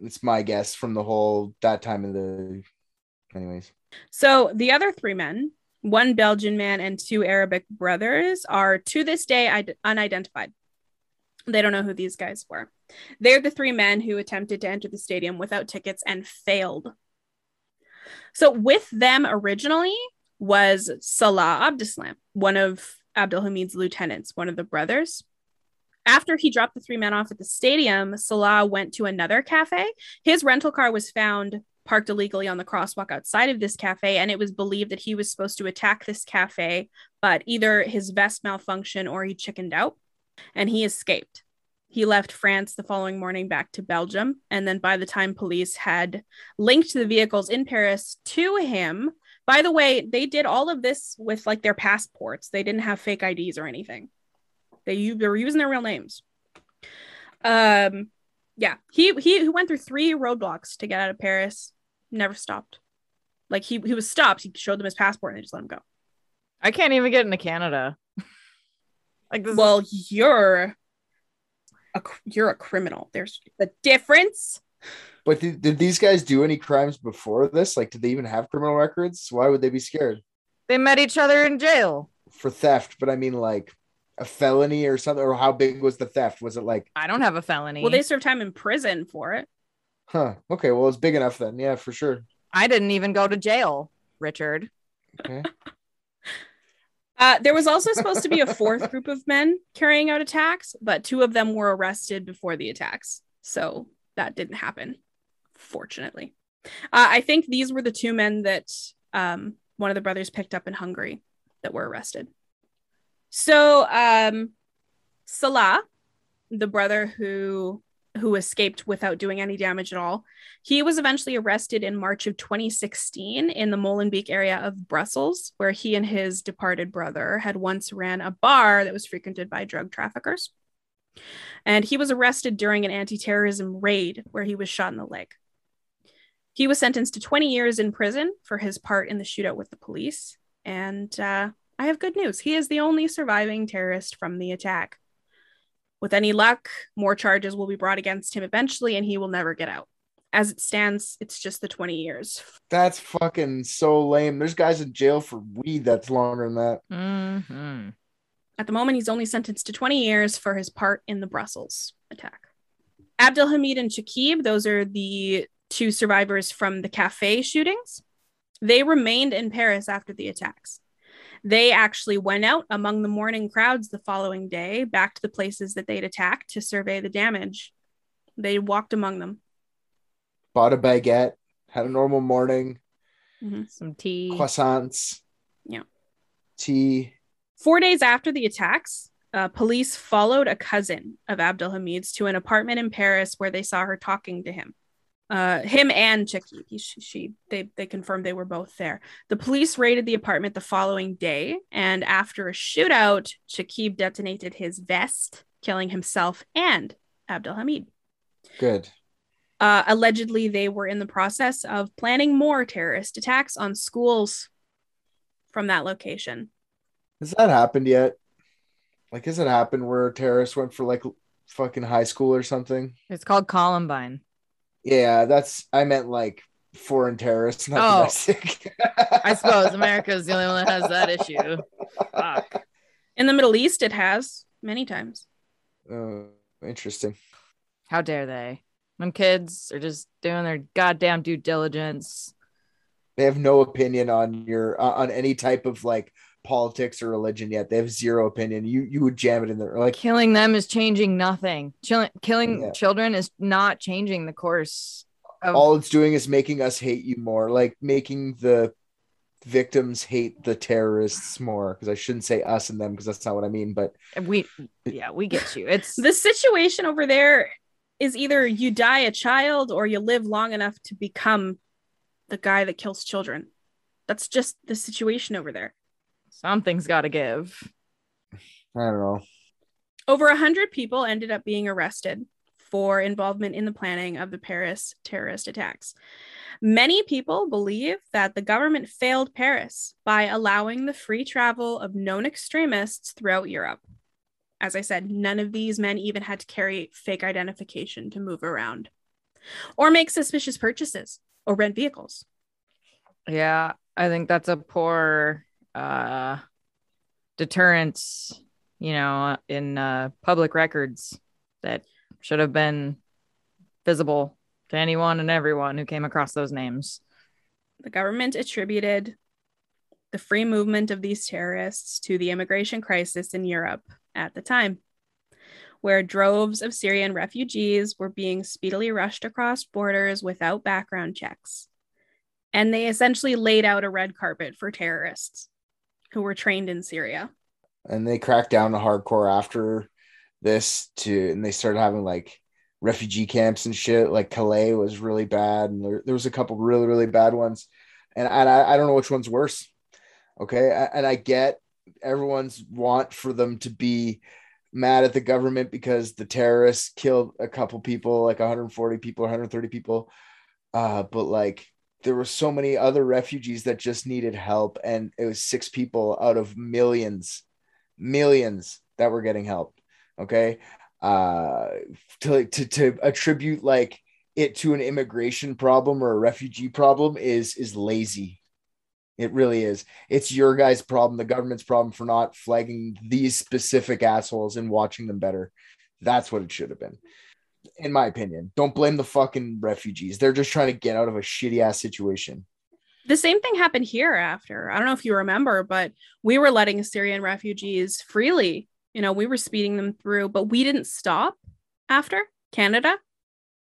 it's my guess from the whole that time of the anyways So the other three men, one Belgian man and two Arabic brothers, are to this day id- unidentified. They don't know who these guys were. They're the three men who attempted to enter the stadium without tickets and failed. So with them originally was Salah Abdeslam, one of Abdelhamid's lieutenants, one of the brothers. After he dropped the three men off at the stadium, Salah went to another cafe. His rental car was found parked illegally on the crosswalk outside of this cafe, and it was believed that he was supposed to attack this cafe, but either his vest malfunctioned or he chickened out, and he escaped. He left France the following morning back to Belgium, and then by the time police had linked the vehicles in Paris to him, By the way, they did all of this with like their passports. They didn't have fake IDs or anything. They, they were using their real names. Um, yeah, he he went through three roadblocks to get out of Paris. Never stopped. Like he he was stopped. He showed them his passport and they just let him go. I can't even get into Canada. Like this is- Well, you're a you're a criminal. There's a difference. But did, did these guys do any crimes before this? Like, did they even have criminal records? Why would they be scared they met each other in jail. for theft? But I mean, like a felony or something. Or how big was the theft? Was it like, I don't have a felony. Well, they served time in prison for it. huh? Okay, well, it's big enough then. Yeah, for sure. I didn't even go to jail, Richard. Okay. [laughs] Uh, there was also supposed to be a fourth group of men carrying out attacks, but two of them were arrested before the attacks. So that didn't happen, fortunately. Uh, I think these were the two men that um, one of the brothers picked up in Hungary that were arrested. So um, Salah, the brother who who escaped without doing any damage at all, he was eventually arrested in March of 2016 in the Molenbeek area of Brussels, where he and his departed brother had once ran a bar that was frequented by drug traffickers. And he was arrested during an anti terrorism raid where he was shot in the leg. He was sentenced to 20 years in prison for his part in the shootout with the police. And uh, I have good news. He is the only surviving terrorist from the attack. With any luck, more charges will be brought against him eventually, and he will never get out. As it stands, it's just the 20 years. That's fucking so lame. There's guys in jail for weed that's longer than that. Mm-hmm. At the moment, he's only sentenced to 20 years for his part in the Brussels attack. Abdelhamid and Chakib, those are the two survivors from the cafe shootings. They remained in Paris after the attacks. They actually went out among the mourning crowds the following day, back to the places that they'd attacked to survey the damage. They walked among them. Bought a baguette, had a normal morning, Some tea. croissants. Yeah. Tea. Four days after the attacks, uh, police followed a cousin of Abdelhamid's to an apartment in Paris where they saw her talking to him. Uh, him and Chaki, he, she, she, they, they confirmed they were both there. The police raided the apartment the following day, and after a shootout, Chakib detonated his vest, killing himself and Abdelhamid. Good. Uh, allegedly, they were in the process of planning more terrorist attacks on schools from that location. Has that happened yet? Like, has it happened where terrorists went for like fucking high school or something? It's called Columbine. Yeah, that's I meant like foreign terrorists, not Oh. domestic. [laughs] I suppose America is the only one that has that issue. Fuck. In the Middle East, it has many times. Oh, interesting. How dare they? When kids are just doing their goddamn due diligence. They have no opinion on your uh, on any type of like politics or religion yet. They have zero opinion. You you would jam it in there like Killing them is changing nothing. Chill- killing Yeah. children is not changing the course of all it's doing is making us hate you more, like making the victims hate the terrorists more. Because I shouldn't say us and them because that's not what I mean. But we yeah, we get you. It's The situation over there is either you die a child or you live long enough to become the guy that kills children. That's just the situation over there. Something's got to give. I don't know. Over a hundred people ended up being arrested for involvement in the planning of the Paris terrorist attacks. Many people believe that the government failed Paris by allowing the free travel of known extremists throughout Europe. As I said, none of these men even had to carry fake identification to move around or make suspicious purchases or rent vehicles. Yeah, I think that's a poor uh deterrence, you know, in uh public records that should have been visible to anyone and everyone who came across those names. The government attributed the free movement of these terrorists to the immigration crisis in Europe at the time, where droves of Syrian refugees were being speedily rushed across borders without background checks. And they essentially laid out a red carpet for terrorists who were trained in Syria. And they cracked down the hardcore after this to, and they started having like refugee camps and shit. Like Calais was really bad, and there, there was a couple really really bad ones. and, and I, I don't know which one's worse. Okay, and I get everyone's want for them to be mad at the government because the terrorists killed a couple people, like 140 people, 130 people. Uh, but like there were so many other refugees that just needed help, and it was six people out of millions, millions that were getting help. Okay. Uh, to, to, to attribute like it to an immigration problem or a refugee problem is is lazy it really is. It's your guys' problem, the government's problem for not flagging these specific assholes and watching them better. That's what it should have been, in my opinion. Don't blame the fucking refugees. They're just trying to get out of a shitty ass situation. The same thing happened here after. I don't know if you remember, but we were letting Syrian refugees freely. You know, we were speeding them through, but we didn't stop after Canada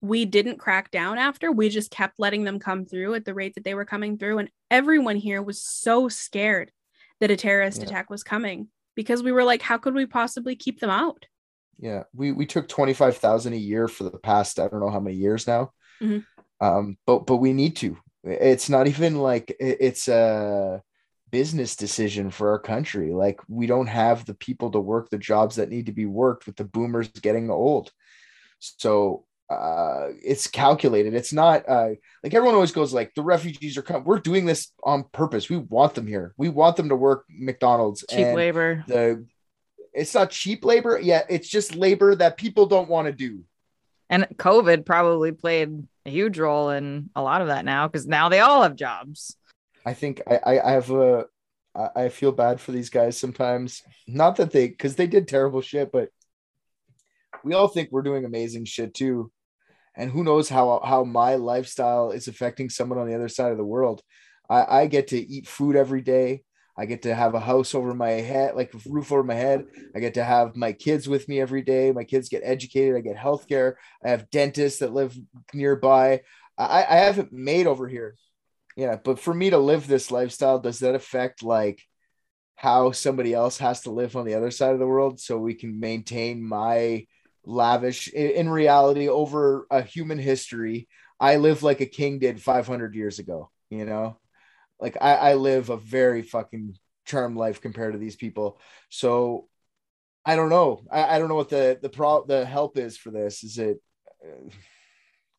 we didn't crack down after. We just kept letting them come through at the rate that they were coming through. And everyone here was so scared that a terrorist yeah. attack was coming because we were like, how could we possibly keep them out? Yeah, we we took twenty five thousand a year for the past I don't know how many years now, mm-hmm. um, but but we need to. It's not even like it's a business decision for our country. Like we don't have the people to work the jobs that need to be worked with the boomers getting old. So uh, it's calculated. It's not uh, like everyone always goes like the refugees are coming. We're doing this on purpose. We want them here. We want them to work McDonald's. Cheap labor. The it's not cheap labor. Yeah, it's just labor that people don't want to do. And COVID probably played a huge role in a lot of that now because now they all have jobs. I think I, I have a I feel bad for these guys sometimes. Not that they because they did terrible shit, but we all think we're doing amazing shit too and who knows how how my lifestyle is affecting someone on the other side of the world i, I get to eat food every day i get to have a house over my head like a roof over my head. I get to have my kids with me every day. My kids get educated. I get health care i have dentists that live nearby. I i haven't made over here. Yeah but for me to live this lifestyle does that affect like how somebody else has to live on the other side of the world so we can maintain my lavish in reality over a human history? I live like a king did 500 years ago you know like i, I live a very fucking charmed life compared to these people. So i don't know. I, I don't know what the the pro the help is for this. Is it uh,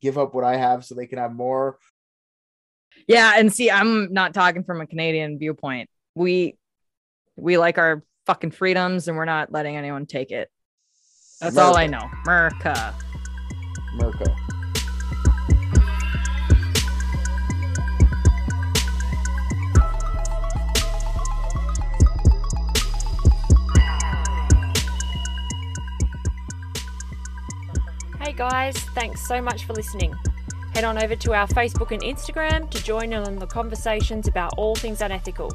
give up what i have so they can have more? Yeah and see i'm not talking from a canadian viewpoint. We we like our fucking freedoms and we're not letting anyone take it. That's all I know. Merca. Merca. Guys, thanks so much for listening. Head on over to our Facebook and Instagram to join in on the conversations about all things unethical.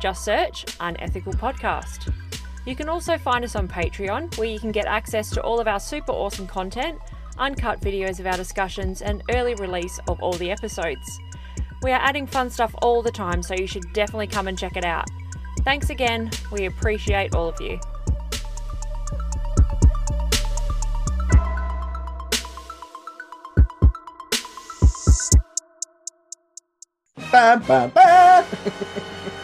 Just search Unethical Podcast. You can also find us on Patreon, where you can get access to all of our super awesome content, uncut videos of our discussions, and early release of all the episodes. We are adding fun stuff all the time, so you should definitely come and check it out. Thanks again, we appreciate all of you. Ba, ba, ba. [laughs]